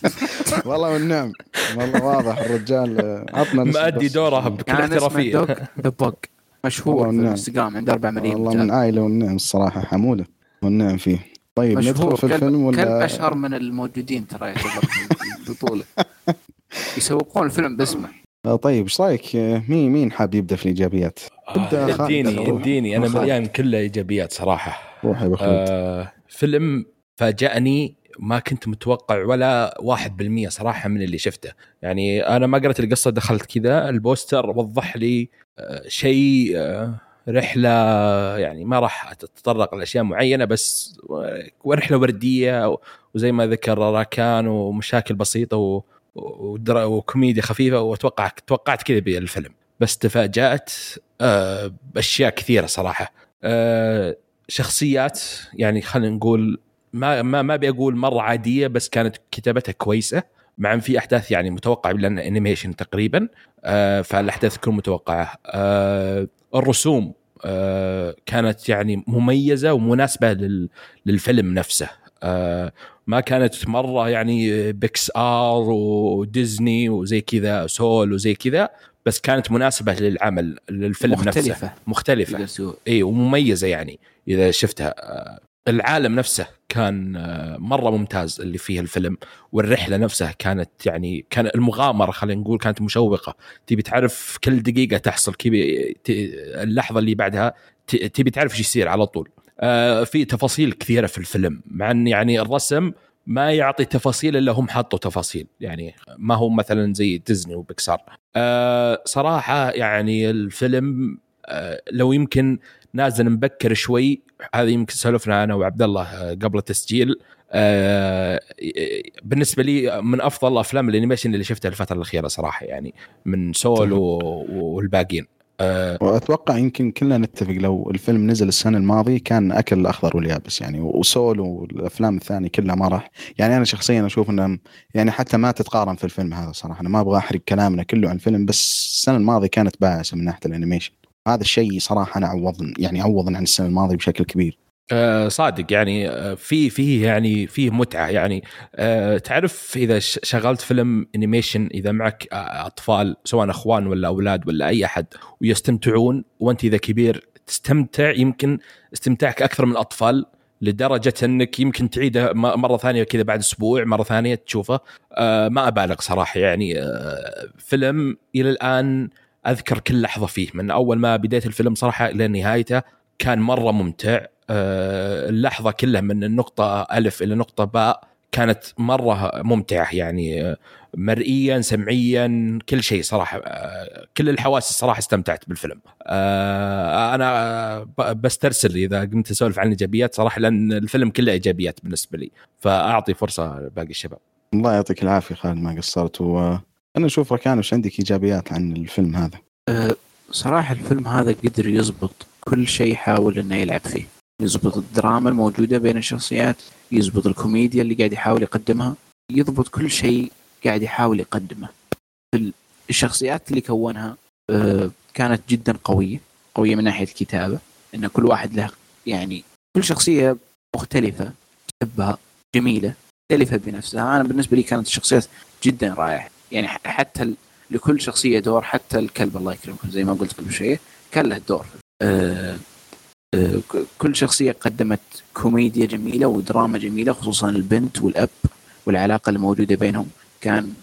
والله والنعم والله واضح الرجال عطنا مأدي دوره بكل احترافية. ذا بوك. مشهور في الانستغرام عنده 4 مليون والله من عائلة والنعم الصراحة حمولة والنعم فيه. طيب ندخل في الفيلم ولا؟ كلب أشهر من الموجودين ترى يعتبر البطولة. يسوقون الفيلم باسمه. آه، طيب إيش رأيك؟ مين مين حاب يبدأ في الإيجابيات؟ أبدأ اديني اديني. أنا مليان كله إيجابيات صراحة. روح يا آه فيلم فاجأني ما كنت متوقع ولا واحد بالمية صراحة من اللي شفته. يعني أنا ما قرأت القصة دخلت كذا البوستر وضح لي آه شيء آه رحلة يعني ما راح أتطرق لأشياء معينة بس ورحلة وردية وزي ما ذكر راكان ومشاكل بسيطة و وكوميديا خفيفة وأتوقع توقعت كذا بالفيلم. بس تفاجأت آه بأشياء كثيرة صراحة. آه شخصيات يعني خلينا نقول ما ما ما أبي أقول مرة عادية بس كانت كتابتها كويسة. مع إن في أحداث يعني متوقعة لأن animation تقريبا آه فالأحداث تكون متوقعة. آه الرسوم آه كانت يعني مميزة ومناسبة للفيلم نفسه. آه ما كانت مرة يعني بيكسار وديزني وزي كذا Soul وزي كذا. بس كانت مناسبة للعمل للفيلم مختلفة. نفسه مختلفه اي ومميزة يعني إذا شفتها. العالم نفسه كان آه، مرة ممتاز اللي فيه الفيلم والرحلة نفسها كانت يعني كان المغامرة خلينا نقول كانت مشوقة. تبي تعرف كل دقيقة تحصل كذا اللحظة اللي بعدها تبي تعرف إيش يصير على طول. آه، في تفاصيل كثيرة في الفيلم مع إن يعني الرسم ما يعطي تفاصيل إلا هم حطوا تفاصيل. يعني ما هو مثلا زي ديزني وبيكسار أه صراحة يعني الفيلم أه لو يمكن نازل مبكر شوي هذا يمكن سولفنا أنا وعبد الله آه، قبل التسجيل. أه بالنسبة لي من أفضل افلام الأنيميشن اللي شفتها الفترة الأخيرة صراحة يعني من سول والباقيين. أه وأتوقع يمكن كلنا نتفق لو الفيلم نزل السنة الماضية كان أكل الأخضر واليابس يعني وسول والأفلام الثانية كلها ما راح. يعني أنا شخصيا أشوف إنه يعني حتى ما تتقارن في الفيلم هذا صراحة. أنا ما أبغى أحرق كلامنا كله عن الفيلم بس السنة الماضية كانت بائسة من ناحية ال animation. هذا الشيء صراحة أنا عوض يعني عوض عن السنة الماضية بشكل كبير. آه صادق يعني آه، في في يعني فيه متعة يعني. آه تعرف إذا شغلت فيلم animation إذا معك أطفال سواء أخوان ولا أولاد ولا أي أحد ويستمتعون وأنت إذا كبير تستمتع يمكن استمتاعك أكثر من الأطفال لدرجة إنك يمكن تعيده مرة ثانية كذا بعد أسبوع مرة ثانية تشوفه. ما أبالغ صراحة يعني. فيلم إلى الآن أذكر كل لحظة فيه من أول ما بديت الفيلم صراحة إلى نهايته كان مرة ممتع. آه، اللحظة كلها من النقطه ألف إلى نقطة باء كانت مرة ممتعة يعني آه، مرئيا سمعيا كل شيء صراحة آه، كل الحواس الصراحه استمتعت بالفيلم. أنا بسترسل إذا قمت أسولف عن الإيجابيات صراحة لأن الفيلم كله إيجابيات بالنسبة لي. فأعطي فرصة لباقي الشباب. الله يعطيك العافية خالد ما قصرت. وأنا أشوف ركان وش عندك إيجابيات عن الفيلم هذا. صراحة الفيلم هذا قدر يزبط كل شيء يحاول إنه يلعب فيه. يضبط الدراما الموجودة بين الشخصيات يضبط الكوميديا اللي قاعد يحاول يقدمها يضبط كل شيء قاعد يحاول يقدمه. الشخصيات اللي كونها آه، كانت جدا قوية قوية من ناحية الكتابة إن كل واحد له يعني كل شخصية مختلفة تحبها جميلة مختلفه بنفسها. أنا بالنسبة لي كانت الشخصيات جدا رائعة. يعني حتى لكل شخصية دور حتى الكلب الله يكرمكم زي ما قلت قبل شوية كان له دور. كل شخصية قدمت كوميديا جميلة ودراما جميلة خصوصا البنت والأب والعلاقة الموجودة بينهم. كان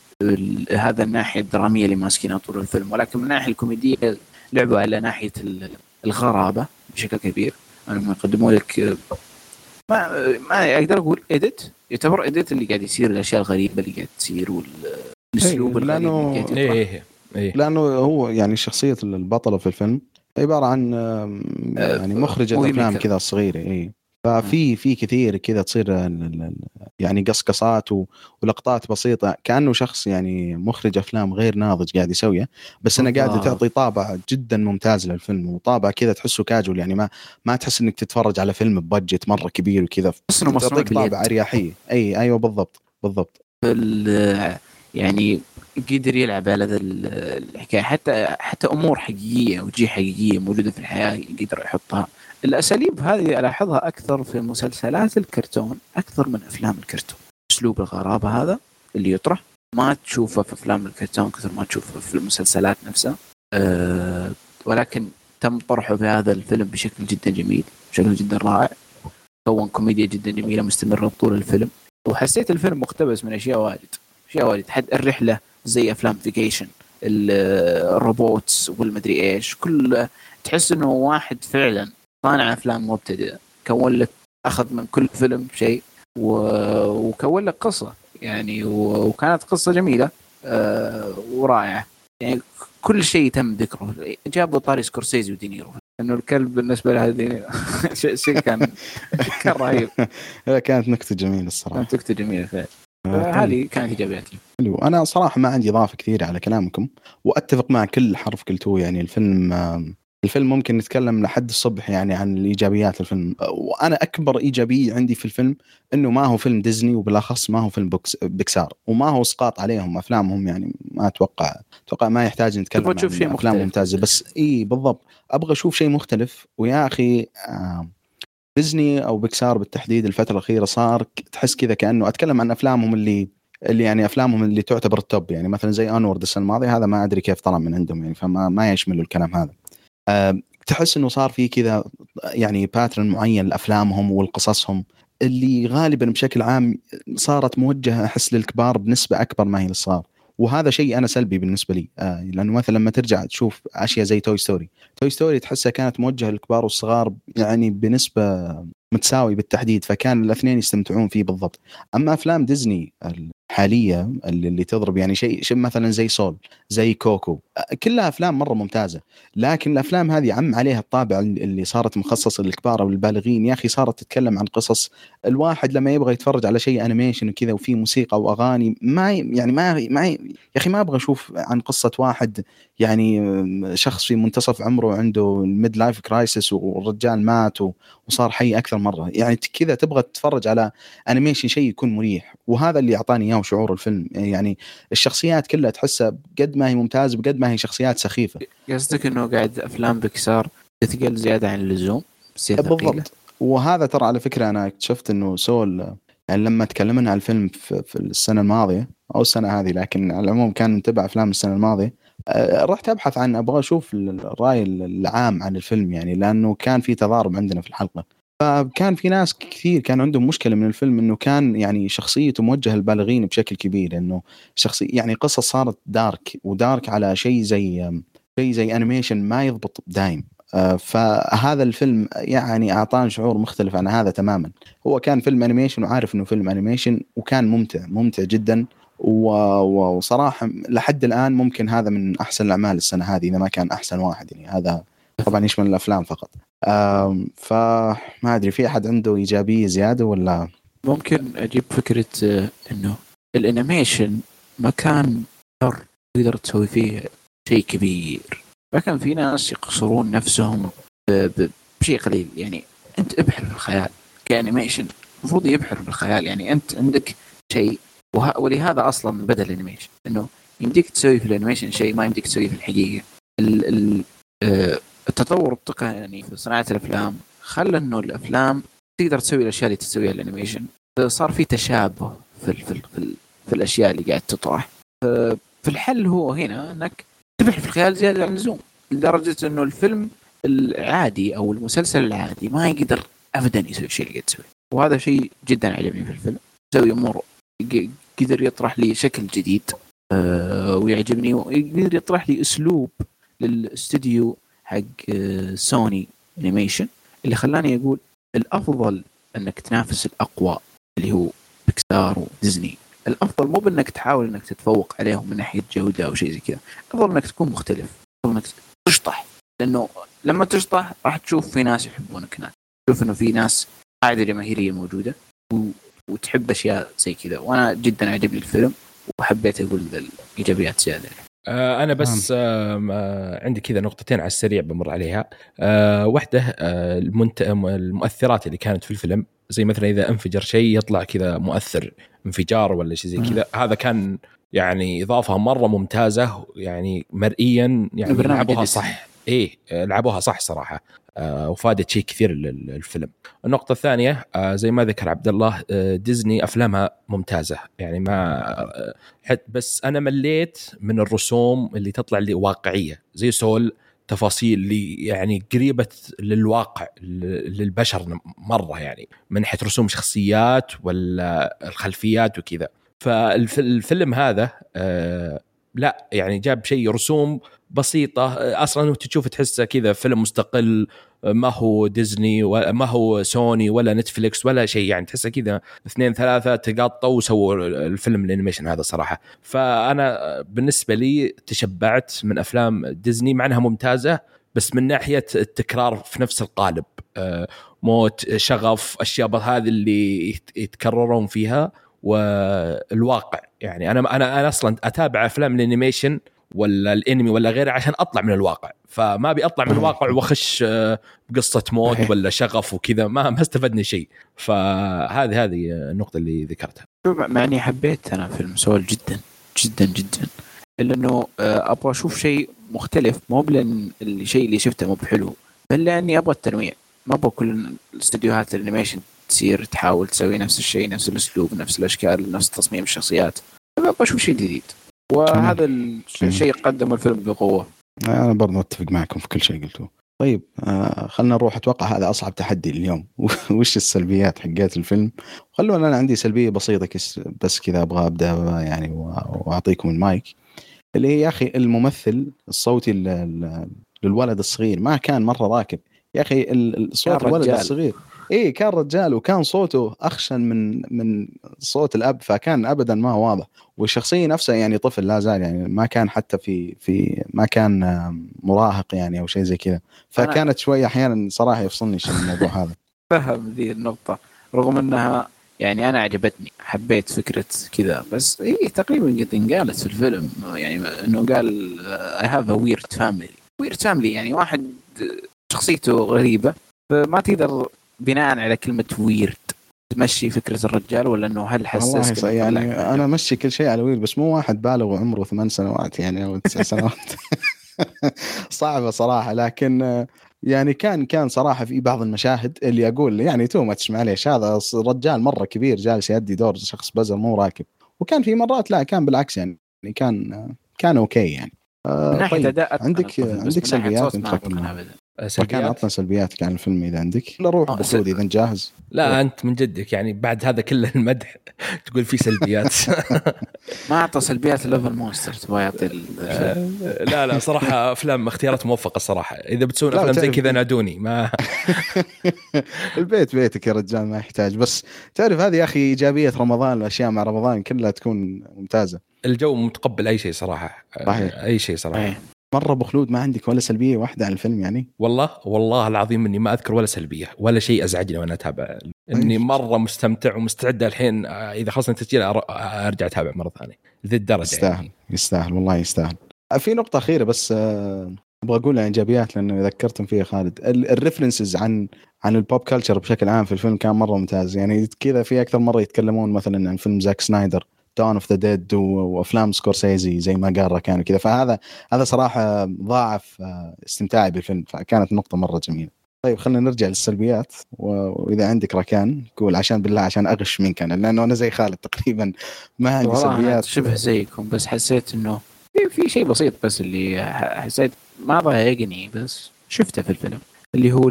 هذا الناحية الدرامية اللي ماسكينها طول الفيلم. ولكن من الناحية الكوميدية لعبوا على ناحية الغرابة بشكل كبير. انهم يقدموا لك ما ما أقدر أقول اديت يعتبر اديت اللي قاعد يصير الأشياء الغريبة اللي قاعد تصير والأسلوب إيه، لأنه إيه،, إيه إيه. لأنه هو يعني شخصية البطلة في الفيلم. عبارة عن يعني مخرجة أفلام كذا صغيرة اي ففي في كثير كذا تصير يعني قصقصات ولقطات بسيطة. كأنه شخص يعني مخرج أفلام غير ناضج قاعد يسويها بس انه قاعد تعطي طابع جدا ممتاز للفيلم وطابع كذا تحسه كاجول يعني ما ما تحس إنك تتفرج على فيلم ببجت مرة كبير وكذا. مصنوع طابع أريحية. إي أيوه بالضبط بالضبط. يعني قدر يلعب على هذا الحكاية. حتى حتى أمور حقيقية وجيه حقيقية موجودة في الحياة قدر يحطها. الأساليب هذه ألاحظها أكثر في مسلسلات الكرتون أكثر من أفلام الكرتون. أسلوب الغرابة هذا اللي يطرح. ما تشوفه في أفلام الكرتون كثر ما تشوفه في المسلسلات نفسها. أه ولكن تم طرحه في هذا الفيلم بشكل جدا جميل بشكل جدا رائع. كون كوميديا جدا جميلة مستمرة طول الفيلم. وحسيت الفيلم مقتبس من أشياء واجد أشياء واجد. حد الرحلة زي أفلام Vacation ال robots والمدري إيش كل تحس إنه واحد فعلا صانع أفلام مبتدئة. كون لك أخذ من كل فيلم شيء و... وكون لك قصة يعني و... وكانت قصة جميلة آه ورائعة. يعني كل شيء تم ذكره. جابوا طاري سكورسيزي ودينيرو. إنه الكلب بالنسبة له هذه شيء كان كان رهيب. كانت نكتة جميلة الصراحة. كانت نكتة جميلة فعلا. هذه كانت إيجابياتي. حلو. أنا صراحة ما عندي إضافة كثيرة على كلامكم وأتفق مع كل حرف قلتوه. يعني الفيلم الفيلم ممكن نتكلم لحد الصبح يعني عن الإيجابيات الفيلم. وأنا أكبر ايجابيه عندي في الفيلم إنه ما هو فيلم ديزني وبالأخص ما هو فيلم بوكس بيكسار. وما هو اسقاط عليهم أفلامهم يعني ما أتوقع أتوقع ما يحتاج نتكلم تبغى تشوف شيء أفلام مختلف. ممتازة. بس اي بالضبط. أبغى أشوف شيء مختلف. ويا أخي آه ديزني أو بيكسار بالتحديد الفترة الأخيرة صار تحس كذا كأنه أتكلم عن أفلامهم اللي اللي يعني أفلامهم اللي تعتبر ال top يعني مثلا زي Onward السنة الماضية هذا ما أدري كيف طلع من عندهم يعني فما ما يشمل الكلام هذا. أه تحس إنه صار في كذا يعني pattern معين لأفلامهم والقصصهم اللي غالبا بشكل عام صارت موجهة احس للكبار بنسبة أكبر ما هي للصغار. وهذا شيء أنا سلبي بالنسبة لي. آه لأنه مثلا لما ترجع تشوف أشياء زي توي ستوري توي ستوري تحسها كانت موجهة للكبار والصغار يعني بنسبة متساوي بالتحديد فكان الاثنين يستمتعون فيه بالضبط. أما أفلام ديزني الحاليه اللي تضرب يعني شيء شيء مثلا زي سول زي كوكو. كلها أفلام مرة ممتازة لكن الأفلام هذه عم عليها الطابع اللي صارت مخصصه للكبار أو البالغين. يا أخي صارت تتكلم عن قصص الواحد لما يبغى يتفرج على شيء animation وكذا وفي موسيقى واغاني ما يعني ما ما يا أخي ما أبغى أشوف عن قصة واحد يعني شخص في منتصف عمره عنده ال midlife crisis والرجال مات وصار حي أكثر مرة. يعني كذا تبغى تتفرج على animation شيء يكون مريح. وهذا اللي أعطاني اياه شعور الفيلم. يعني الشخصيات كلها تحسها قد ما هي ممتازة بقد ما هي شخصيات سخيفة. قصدك إنه قاعد أفلام بيكسار تثقل زيادة عن اللزوم؟ بالضبط. وهذا ترى على فكرة أنا اكتشفت إنه سول يعني لما تكلمنا عن الفيلم في, في السنة الماضية أو السنة هذه لكن على العموم كان نتبع أفلام السنة الماضية آه، رحت أبحث عن أبغى أشوف الرأي العام عن الفيلم يعني لأنه كان في تضارب عندنا في الحلقة. فكان في ناس كثير كان عندهم مشكلة من الفيلم إنه كان يعني شخصيته موجهة للبالغين بشكل كبير إنه شخصي يعني قصص صارت dark و dark على شيء زي شيء زي animation ما يضبط دايم. آه، فهذا الفيلم يعني أعطاني شعور مختلف عن هذا تماما. هو كان فيلم animation وعارف إنه فيلم animation وكان ممتع ممتع جدا. وصراحة لحد الآن ممكن هذا من أحسن الأعمال السنة هذه إذا ما كان أحسن واحد يعني. هذا طبعا يشمل الأفلام فقط. فما أدري في أحد عنده إيجابية زيادة ولا؟ ممكن أجيب فكرة آه، إنه ال animation ما كان تقدر تسوي فيه شيء كبير. كان في ناس يقصرون نفسهم بشيء قليل. يعني أنت ابحر بالخيال ك animation المفروض يبحر بالخيال يعني أنت عندك شيء ولهذا أصلا بدأ ال animation. إنه يمديك تسوي في ال animation شيء ما يمديك تسويه في الحقيقة. ال ال آه، التطور التقني في صناعة الأفلام خلى إنه الأفلام تقدر تسوي الأشياء اللي تسويها ال animation. صار في تشابه في ال في, ال في, ال في الأشياء اللي قاعد تطرح. في الحل هو هنا إنك تبحث في الخيال زيادة عن اللزوم لدرجة إنه الفيلم العادي أو المسلسل العادي ما يقدر ابدا يسوي الشيء اللي قاعد تسويه. وهذا شيء جدا عجبني في الفيلم. يسوي أمور قدر يطرح لي شكل جديد أه ويعجبني ويقدر يطرح لي أسلوب للاستوديو حق سوني انيميشن اللي خلاني أقول الأفضل إنك تنافس الأقوى اللي هو بيكسار وديزني. الأفضل مو بإنك تحاول إنك تتفوق عليهم من ناحية جودة أو شيء زي كذا الافضل إنك تكون مختلف الافضل إنك تشطح. لأنه لما تشطح راح تشوف في ناس يحبونك هناك تشوف إنه في ناس قاعدة جماهيرية موجودة و... وتحب أشياء زي كذا. وأنا جدا عجبني الفيلم وحبيت أقول الايجابيات زيادة. أنا بس آه عندي كذا نقطتين على السريع بمر عليها. آه واحدة آه المنت... المؤثرات اللي كانت في الفيلم زي مثلا إذا انفجر شيء يطلع كذا مؤثر انفجار ولا شيء زي كذا. هذا كان يعني إضافة مرة ممتازة يعني مرئيا يعني لعبوها صح. إيه لعبوها صح صراحة. آه وفادت شيء كثير للفيلم. النقطة الثانية آه زي ما ذكر عبد الله آه ديزني أفلامها ممتازة. يعني ما آه بس أنا مليت من الرسوم اللي تطلع لي واقعية. زي سول تفاصيل اللي يعني قريبة للواقع للبشر مرة يعني. من ناحيه رسوم شخصيات ولا الخلفيات وكذا. فالفيلم هذا آه لا يعني جاب شيء رسوم بسيطة. أصلا وأنت تشوف تحسه كذا فيلم مستقل ما هو ديزني وما هو سوني ولا نتفليكس ولا شيء يعني تحسه كذا اثنين ثلاثة تقاطوا وسووا الفيلم ال animation هذا صراحة. فأنا بالنسبة لي تشبعت من أفلام ديزني مع إنها ممتازة بس من ناحية التكرار في نفس القالب. آه، موت شغف أشياء هذه اللي يتكررون فيها والواقع. يعني أنا أنا أنا أصلا أتابع أفلام ال animation ولا الانمي ولا غيره عشان اطلع من الواقع. فما ابي اطلع من الواقع واخش آه، بقصة موت ولا شغف وكذا. ما ما استفدت شيء. فهذه هذه النقطة اللي ذكرتها. مع اني حبيت أنا فيلم سول جدا جدا جدا. إلا إنه آه، أبغى أشوف شيء مختلف. مو لأن الشيء اللي شفته مو بحلو بل لأني أبغى التنويع. ما أبغى كل الاستديوهات ال animation تصير تحاول تسوي نفس الشيء نفس الأسلوب نفس الأشكال نفس تصميم الشخصيات. أبغى أشوف شيء جديد. وهذا الشيء قدمه الفيلم بقوة. أنا برضه أتفق معكم في كل شيء قلتوه. طيب آه خلينا نروح. أتوقع هذا أصعب تحدي اليوم. وش السلبيات حقت الفيلم؟ خلونا أنا عندي سلبية بسيطة بس كذا أبغى أبدأ يعني وأعطيكم المايك. اللي هي يا أخي الممثل الصوتي للولد الصغير. ما كان مرة راكب. يا أخي الصوت الولد الصغير. اي كان رجال وكان صوته أخشن من من صوت الأب فكان ابدا ما هو واضح. والشخصية نفسها يعني طفل لا زال يعني ما كان حتى في في ما كان مراهق يعني أو شيء زي كذا. فكانت شوية أحيانا صراحة يفصلني شيء الموضوع هذا. فهم ذي النقطة. رغم إنها يعني أنا عجبتني حبيت فكرة كذا بس هي تقريبا قد انقالت في الفيلم. يعني إنه قال I have a weird family weird family يعني واحد شخصيته غريبة فما تقدر بناء على كلمة weird تمشي فكرة الرجال ولا إنه هل حسس يعني أنا أمشي كل شيء على weird بس مو واحد بالغ وعمره ثمان سنوات يعني أو تسع سنوات. صعبة صراحة لكن يعني كان كان صراحة في بعض المشاهد اللي أقول يعني too much معليش هذا رجال مرة كبير جالس يؤدي دور شخص بزر مو راكب. وكان في مرات لا كان بالعكس يعني كان كان okay يعني. آه من ناحية طيب أداء عندك عندك سلبيات سلبيات كان عطنا سلبياتك عن الفيلم إذا عندك؟ ولا روح. ابو سعود إذا جاهز. لا روح. أنت من جدك يعني بعد هذا كله المدح تقول في سلبيات. ما أعطى سلبيات ليفل monster تبغى يعطي آه، لا لا صراحة أفلام اختيارات موفقة الصراحة. إذا بتسوون أفلام زي كذا نادوني ما البيت بيتك يا رجال ما يحتاج. بس تعرف هذه يا أخي إيجابية رمضان الأشياء مع رمضان كلها تكون ممتازة. الجو متقبل أي شيء صراحة. صحيح. أي شيء صراحة. مرة ابو خلود ما عندك ولا سلبية واحدة عن الفيلم يعني؟ والله والله العظيم إني ما أذكر ولا سلبية ولا شيء أزعجني وأنا أتابع. إني مرة مستمتع ومستعد الحين آه، إذا خلصنا التسجيل أرجع أتابع مرة ثانية. ذي الدرجة يستاهل يعني. يستاهل والله يستاهل. في نقطة أخيرة بس آه، أبغى اقولها إيجابيات لأنه ذكرتم فيها خالد. ال references عن عن ال pop culture بشكل عام في الفيلم كان مرة ممتاز. يعني كذا في أكثر مرة يتكلمون مثلا عن فيلم زاك سنايدر. Dawn of the Dead وأفلام سكورسيزي زي ما قال راكان وكذا. فهذا هذا صراحة ضاعف آه، استمتاعي بالفيلم. فكانت نقطة مرة جميلة. طيب خلينا نرجع للسلبيات. وإذا عندك ركان قول عشان بالله عشان أغش منك أنا لأنه أنا زي خالد تقريبا. ما عندي سلبيات. شبه زيكم بس حسيت إنه في, في شيء بسيط بس اللي حسيت ما ضايقني بس شفته في الفيلم. اللي هو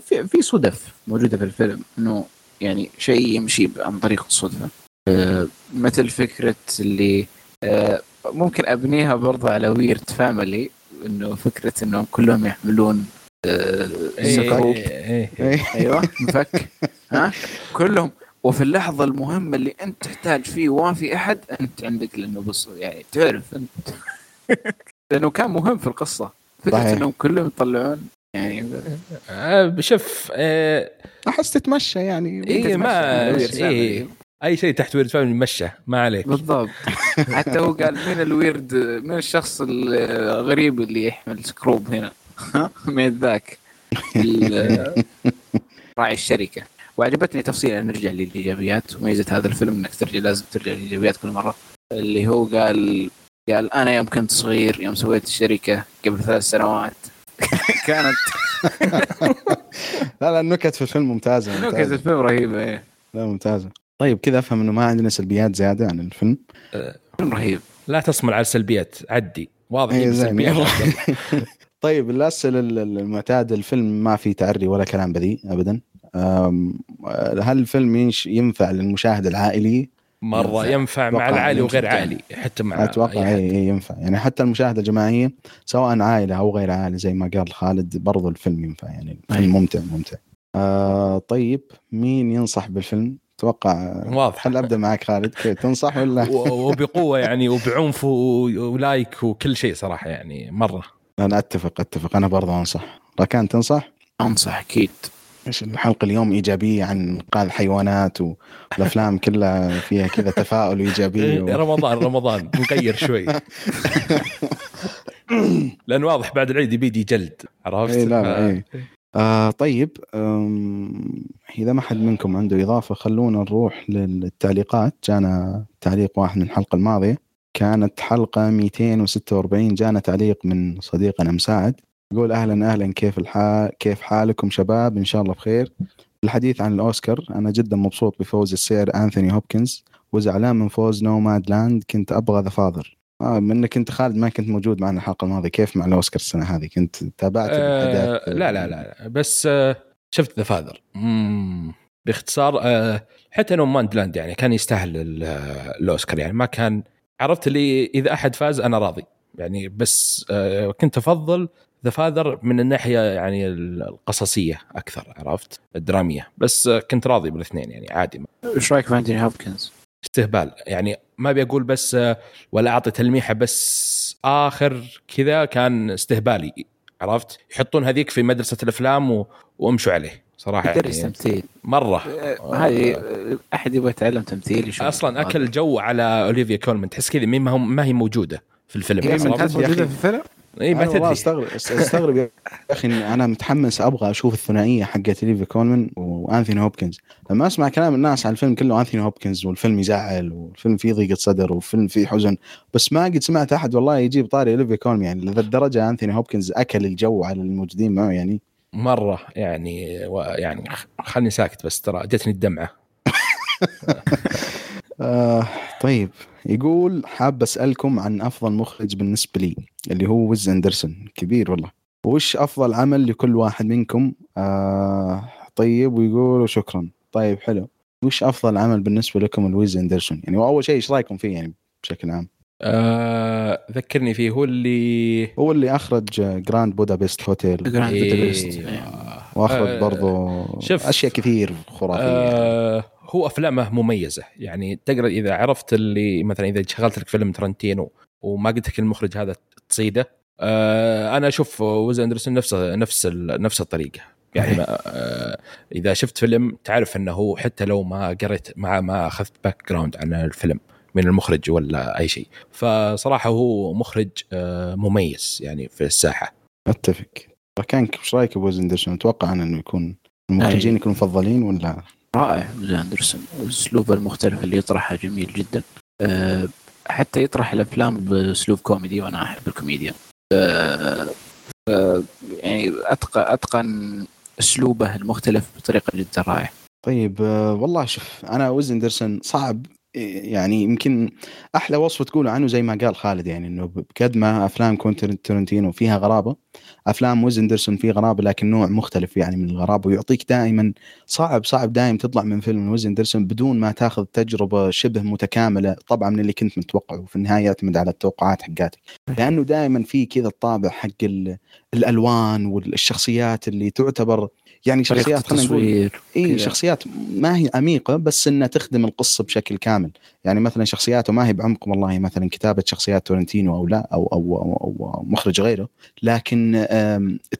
في, في صدف موجودة في الفيلم إنه يعني شيء يمشي عن طريق الصدفة. مثل فكرة اللي أه ممكن أبنيها برضه على ويرد فاميلي إنه فكرة إنهم كلهم يحملون أه إيه إيه إيه. أيوه مفك. ها؟ كلهم. وفي اللحظة المهمة اللي أنت تحتاج فيه وما في أحد أنت عندك لأنه بص يعني تعرف أنت. لأنه كان مهم في القصة. فكرة إنهم كلهم يطلعون يعني آه، شوف آه أحس تتمشى يعني اي ما إيه. أي شيء تحت weird family مشى ما عليك. بالضبط. حتى هو قال مين ال weird مين الشخص الغريب اللي يحمل سكروب هنا؟ مين ذاك؟ راعي الشركة. وعجبتني تفصيلا نرجع للإيجابيات. وميزه هذا الفيلم إنك ترجع لازم ترجع للإيجابيات كل مرة. اللي هو قال قال أنا يوم كنت صغير يوم سويت الشركة قبل ثلاث سنوات. كانت. لا لا النكت في الفيلم ممتازة نكت الفيلم رهيبة إيه. لا ممتازة. طيب كذا أفهم إنه ما عندنا سلبيات زيادة عن الفيلم. فيلم رهيب. لا تصمل على السلبيات عدي. واضح إيه سلبيات. طيب الأسئلة المعتادة الفيلم ما في تعري ولا كلام بذيء ابدا. هل الفيلم ينفع للمشاهد العائلي؟ مرة ينفع, مع العالي وغير عالي حتى مع أتوقع أي ينفع. يعني حتى المشاهدة الجماعية سواء عائلة أو غير عائلة زي ما قال خالد برضو الفيلم ينفع. يعني الفيلم ممتع ممتع. آه طيب مين ينصح بالفيلم؟ أتوقع واضح. خل أبدأ معك خالد. تنصح ولا؟ وبقوة يعني وبعنف ولايك وكل شيء صراحة يعني مرة. أنا أتفق أتفق. أنا برضه أنصح. ركان تنصح؟ أنصح أكيد. إيش الحلقة اليوم إيجابية عن انقاذ الحيوانات والأفلام كلها فيها كذا تفاؤل وايجابيه و... رمضان رمضان. نغير شوي. لأن واضح بعد العيد بيجي جلد عرفت؟ اي لا ف... اي آه طيب إذا ما حد منكم عنده إضافة خلونا نروح للتعليقات. جانا تعليق واحد من الحلقة الماضية. كانت حلقة 246 جانا تعليق من صديقنا مساعد. يقول أهلا أهلا كيف الحال كيف حالكم شباب؟ إن شاء الله بخير. الحديث عن الأوسكار أنا جدا مبسوط بفوز السير أنثوني هوبكنز. وزعلان من فوز Nomadland كنت أبغى The Father. آه منك أنت خالد ما كنت موجود معنا الحلقة الماضية. كيف مع الأوسكار السنة هذه؟ كنت تابعت آه لا لا لا بس آه شفت The Father باختصار آه حتى Nomadland يعني كان يستاهل الأوسكار يعني. ما كان عرفت اللي إذا أحد فاز أنا راضي. يعني بس آه كنت أفضل ذا فاذر من الناحية يعني القصصية أكثر عرفت؟ الدرامية. بس كنت راضي بالاثنين يعني عادي. إيش رايك في انتوني هوبكنز؟ استهبال. يعني ما أبي أقول بس ولا أعطي تلميحة بس آخر كذا كان استهبالي عرفت؟ يحطون هذيك في مدرسة الأفلام و... وأمشوا عليه صراحة يدرس يعني. تمثيل. مرة. هذه أحد يبغى يتعلم تمثيل أصلا أكل جو على أوليفيا كولمان تحس كذا ما هي موجودة في الفيلم هي موجودة في الفيلم؟ اي ما تدري. استغرب أستغرب يا أخي أنا متحمس أبغى أشوف الثنائية حقت أوليفيا كولمان وأنثوني هوبكنز. لما أسمع كلام الناس عن الفيلم كله أنثوني هوبكنز والفيلم يزعل والفيلم فيه ضيقة صدر والفيلم فيه حزن بس ما قد سمعت أحد والله يجيب طاري أوليفيا كولمان يعني لذا الدرجه أنثوني هوبكنز أكل الجو على الموجودين معه يعني. مرة يعني و يعني خلني ساكت بس ترى جتني الدمعة. آه طيب. يقول حاب أسألكم عن أفضل مخرج بالنسبة لي اللي هو ويس أندرسون. كبير والله. وش أفضل عمل لكل واحد منكم؟ آه طيب. ويقول شكرا. طيب حلو. وش أفضل عمل بالنسبة لكم لويس أندرسون؟ يعني واول شيء إيش رأيكم فيه يعني بشكل عام؟ آه ذكرني فيه. هو اللي هو اللي أخرج Grand Budapest Hotel Grand Budapest وأخرج آه برضو شوف أشياء كثير خرافية. آه هو أفلامه مميزة. يعني تقدر إذا عرفت اللي مثلا إذا شغلت لك فيلم تارانتينو وما قلت لك المخرج هذا تصيده آه أنا أشوف ويس أندرسون نفس نفس نفس الطريقة. يعني ما آه إذا شفت فيلم تعرف إنه هو حتى لو ما قريت ما ما أخذت background عن الفيلم من المخرج ولا أي شيء. فصراحة هو مخرج آه مميز يعني في الساحة. أتفق. كان إيش رأيك بويس أندرسون؟ أتوقع إنه يكون المخرجين يكونوا مفضلين ولا؟ رائع. اندرسون الاسلوب المختلف اللي يطرحه جميل جدا. أه حتى يطرح الأفلام بأسلوب كوميدي وأنا أحب الكوميديا. أه يعني اتقن أتقن أسلوبه المختلف بطريقة جدا رائعة. طيب آه، والله شوف أنا ويس اندرسون صعب يعني يمكن أحلى وصف تقوله عنه زي ما قال خالد يعني إنه بقد ما أفلام كوينتن تارانتينو فيها غرابة أفلام ويس اندرسون فيه غرابة لكن نوع مختلف يعني من الغرابة ويعطيك دائما صعب صعب دائما تطلع من فيلم ويس اندرسون بدون ما تاخذ تجربة شبه متكاملة طبعا من اللي كنت متوقعه وفي النهاية يعتمد على التوقعات حقاتك. لأنه دائما في كذا الطابع حق الألوان والشخصيات اللي تعتبر يعني شخصيات خلينا نقول إي شخصيات ما هي عميقة بس إنها تخدم القصة بشكل كامل. يعني مثلا شخصياته ما هي بعمق والله مثلا كتابة شخصيات تارانتينو أو لا أو أو, أو, أو مخرج غيره لكن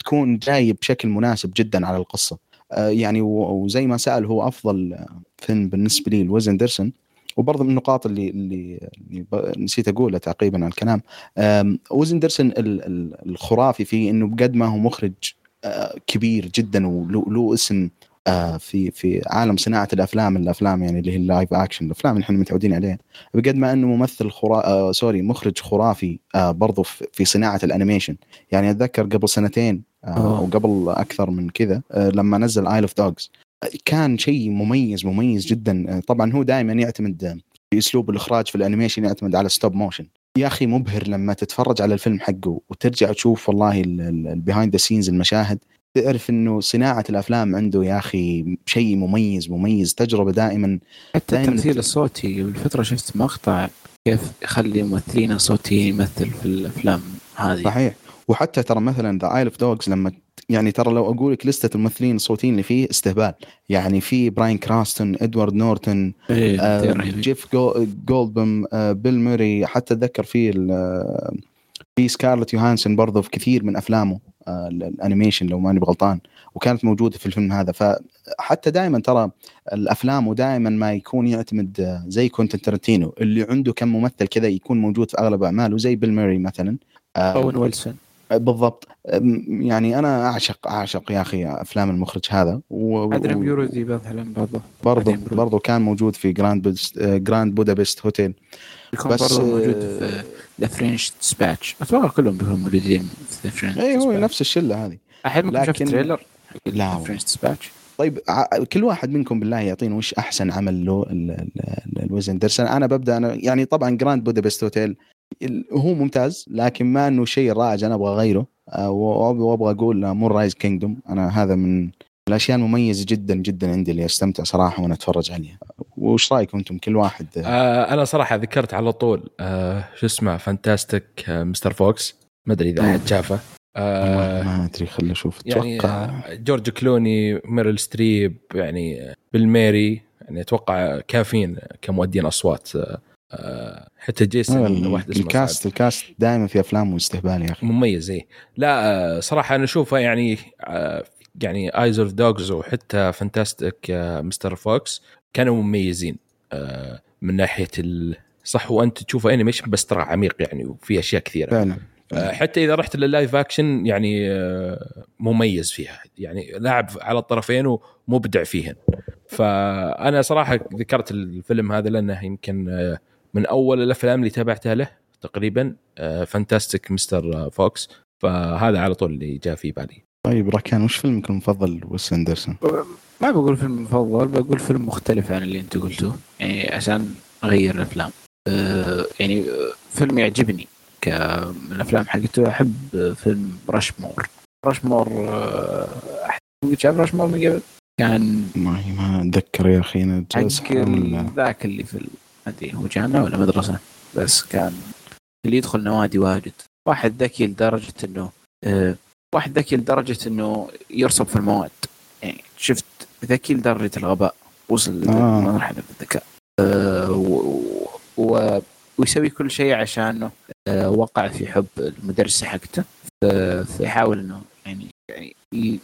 تكون جاي بشكل مناسب جدا على القصة. آه، يعني وزي ما سأل هو أفضل فيلم بالنسبة لي لويس اندرسون وبرضه من النقاط اللي اللي, اللي نسيت أقولها تعقيبا على الكلام. ويس اندرسون الخرافي فيه إنه بقد ما هو مخرج كبير جدا وله اسم آه، في في عالم صناعة الأفلام الأفلام يعني اللي هي ال live action الأفلام اللي إحنا متعودين عليها. بقد ما إنه ممثل خرا... آه sorry مخرج خرافي آه برضو في صناعة ال animation. يعني أتذكر قبل سنتين آه وقبل أكثر من كذا لما نزل Isle of Dogs كان شيء مميز مميز جدا. طبعا هو دائما يعتمد في اسلوب الإخراج في ال animation يعتمد على stop motion يا أخي مبهر لما تتفرج على الفيلم حقه وترجع تشوف والله ال behind the scenes المشاهد تعرف إنه صناعة الأفلام عنده يا أخي شيء مميز مميز تجربة دائما حتى التمثيل الصوتي قبل فتره شفت مقطع كيف يخلي ممثلين صوتيين يمثل في الأفلام هذه. صحيح. وحتى ترى مثلا The Isle of Dogs لما يعني ترى لو أقول لك لستة الممثلين الصوتيين اللي فيه استهبال. يعني في براين كرانستون إدوارد نورتون إيه آه جيف جولدبلوم آه بيل موري حتى أتذكر في آه، في سكارلت يوهانسون برضه في كثير من أفلامه آه الانيميشن لو ماني غلطان وكانت موجودة في الفيلم هذا. فحتى دائما ترى الأفلام ودائما ما يكون يعتمد آه، زي كونتن ترنتينو اللي عنده كم ممثل كذا يكون موجود في أغلب أعماله زي بيل موري مثلا اون ويلسون. بالضبط. يعني أنا أعشق أعشق يا أخي أفلام المخرج هذا و... ادريم بيورودي مثلا برضه برضه برضه كان موجود في جراند بودست... جراند بودابست هوتيل بس برضه موجود في ذا فرنش ديسباتش أتوقع كلهم بيكونوا موجودين في ذا فرنش اي هو نفس الشلة هذه. أحيانا لكن شفت trailer لا French Dispatch طيب كل واحد منكم بالله يعطينا وش أحسن عمل له لويس اندرسون أنا ببدأ أنا يعني طبعا Grand Budapest Hotel هو ممتاز لكن ما إنه شيء رائج أنا أبغى غيره آه، وأبغى أقول Moonrise Kingdom أنا هذا من الأشياء المميزة جدا جدا عندي اللي أستمتع صراحة وأنا أتفرج عليها. وش رايكم أنتم كل واحد؟ آه أنا صراحة ذكرت على طول آه شو اسمه Fantastic آه Mr. Fox. ما أدري إذا أحد شافه. آه ما أدري خليني أشوف يعني آه جورج كلوني ميرل ستريب يعني بيل موري يعني أتوقع كافيين كمؤدين أصوات. آه آه، حتى جيسون واحد اسمه ال cast صعب. ال cast دائما في افلام استهبال يا أخي. مميز اي لا آه، صراحة أنا أشوفه يعني آه، يعني Isle of Dogs وحتى Fantastic Mr. Fox كانوا مميزين من ناحية ال... صح وأنت تشوفه animation بس ترى عميق يعني وفي أشياء كثيرة. فعلا حتى إذا رحت لل live action يعني مميز فيها. يعني لاعب على الطرفين ومبدع فيهن. فأنا صراحة ذكرت الفيلم هذا لأنه يمكن من أول الأفلام اللي تابعتها له تقريبا Fantastic Mr. Fox. فهذا على طول اللي جاء في بالي طيب راكان وش فيلمك المفضل ويس أندرسون؟ ما بقول فيلم مفضل بقول فيلم مختلف عن اللي انت قلته يعني عشان أغير الأفلام. أه يعني فيلم يعجبني من الأفلام حقته. أحب فيلم رشمور رشمور أه قد شاف رشمور من قبل؟ كان ما ما أتذكر يا أخي أنا ذاك اللي في أدري هو جامعة ولا مدرسة؟ بس كان اللي يدخل نوادي واجد. واحد ذكي لدرجة إنه آه واحد ذكي لدرجة إنه يرسب في المواد. يعني شفت ذكي لدرجة الغباء. وصل آه. لمرحلة الذكاء. آه و... ويسوي كل شيء عشانه آه وقع في حب المدرسة حقته. فيحاول إنه يعني يعني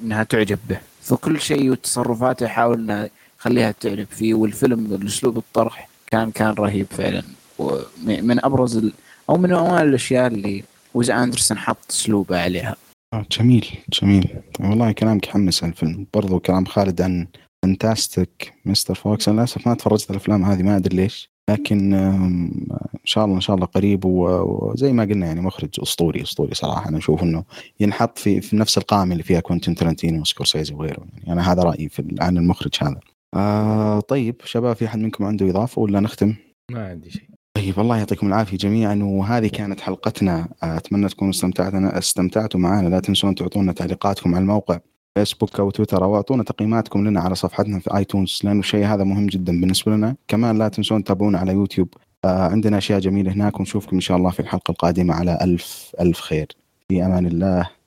إنها تعجب به. فكل شيء وتصرفاته يحاول إنه يخليها تعجب فيه. والفيلم الأسلوب الطرح كان كان رهيب فعلا. ومن أبرز ال... أو من أوائل الأشياء اللي ويز أندرسون حط أسلوبه عليها. آه جميل جميل. والله كلامك يحمس الفيلم. برضو كلام خالد عن Fantastic Mr. Fox. أنا للأسف ما تفرجت الأفلام هذه ما أدري ليش. لكن إن شاء الله إن شاء الله قريب. وزي ما قلنا يعني مخرج أسطوري أسطوري صراحة. أنا أشوف إنه ينحط في في نفس القائمة اللي فيها كوينتين ترنتينو وسكورسيزي وغيره يعني أنا هذا رأيي في عن المخرج هذا. آه طيب شباب في أحد منكم عنده إضافة ولا نختم؟ ما عندي شيء. طيب الله يعطيكم العافية جميعا وهذه كانت حلقتنا. أتمنى تكونوا استمتعتوا استمتعتوا معنا. لا تنسون تعطونا تعليقاتكم على الموقع فيسبوك أو تويتر أو اعطونا تقييماتكم لنا على صفحتنا في ايتونز لأنه الشيء هذا مهم جدا بالنسبة لنا. كمان لا تنسون تتابعونا على يوتيوب. آه عندنا أشياء جميلة هناك ونشوفكم إن شاء الله في الحلقة القادمة على الف ألف خير. في أمان الله.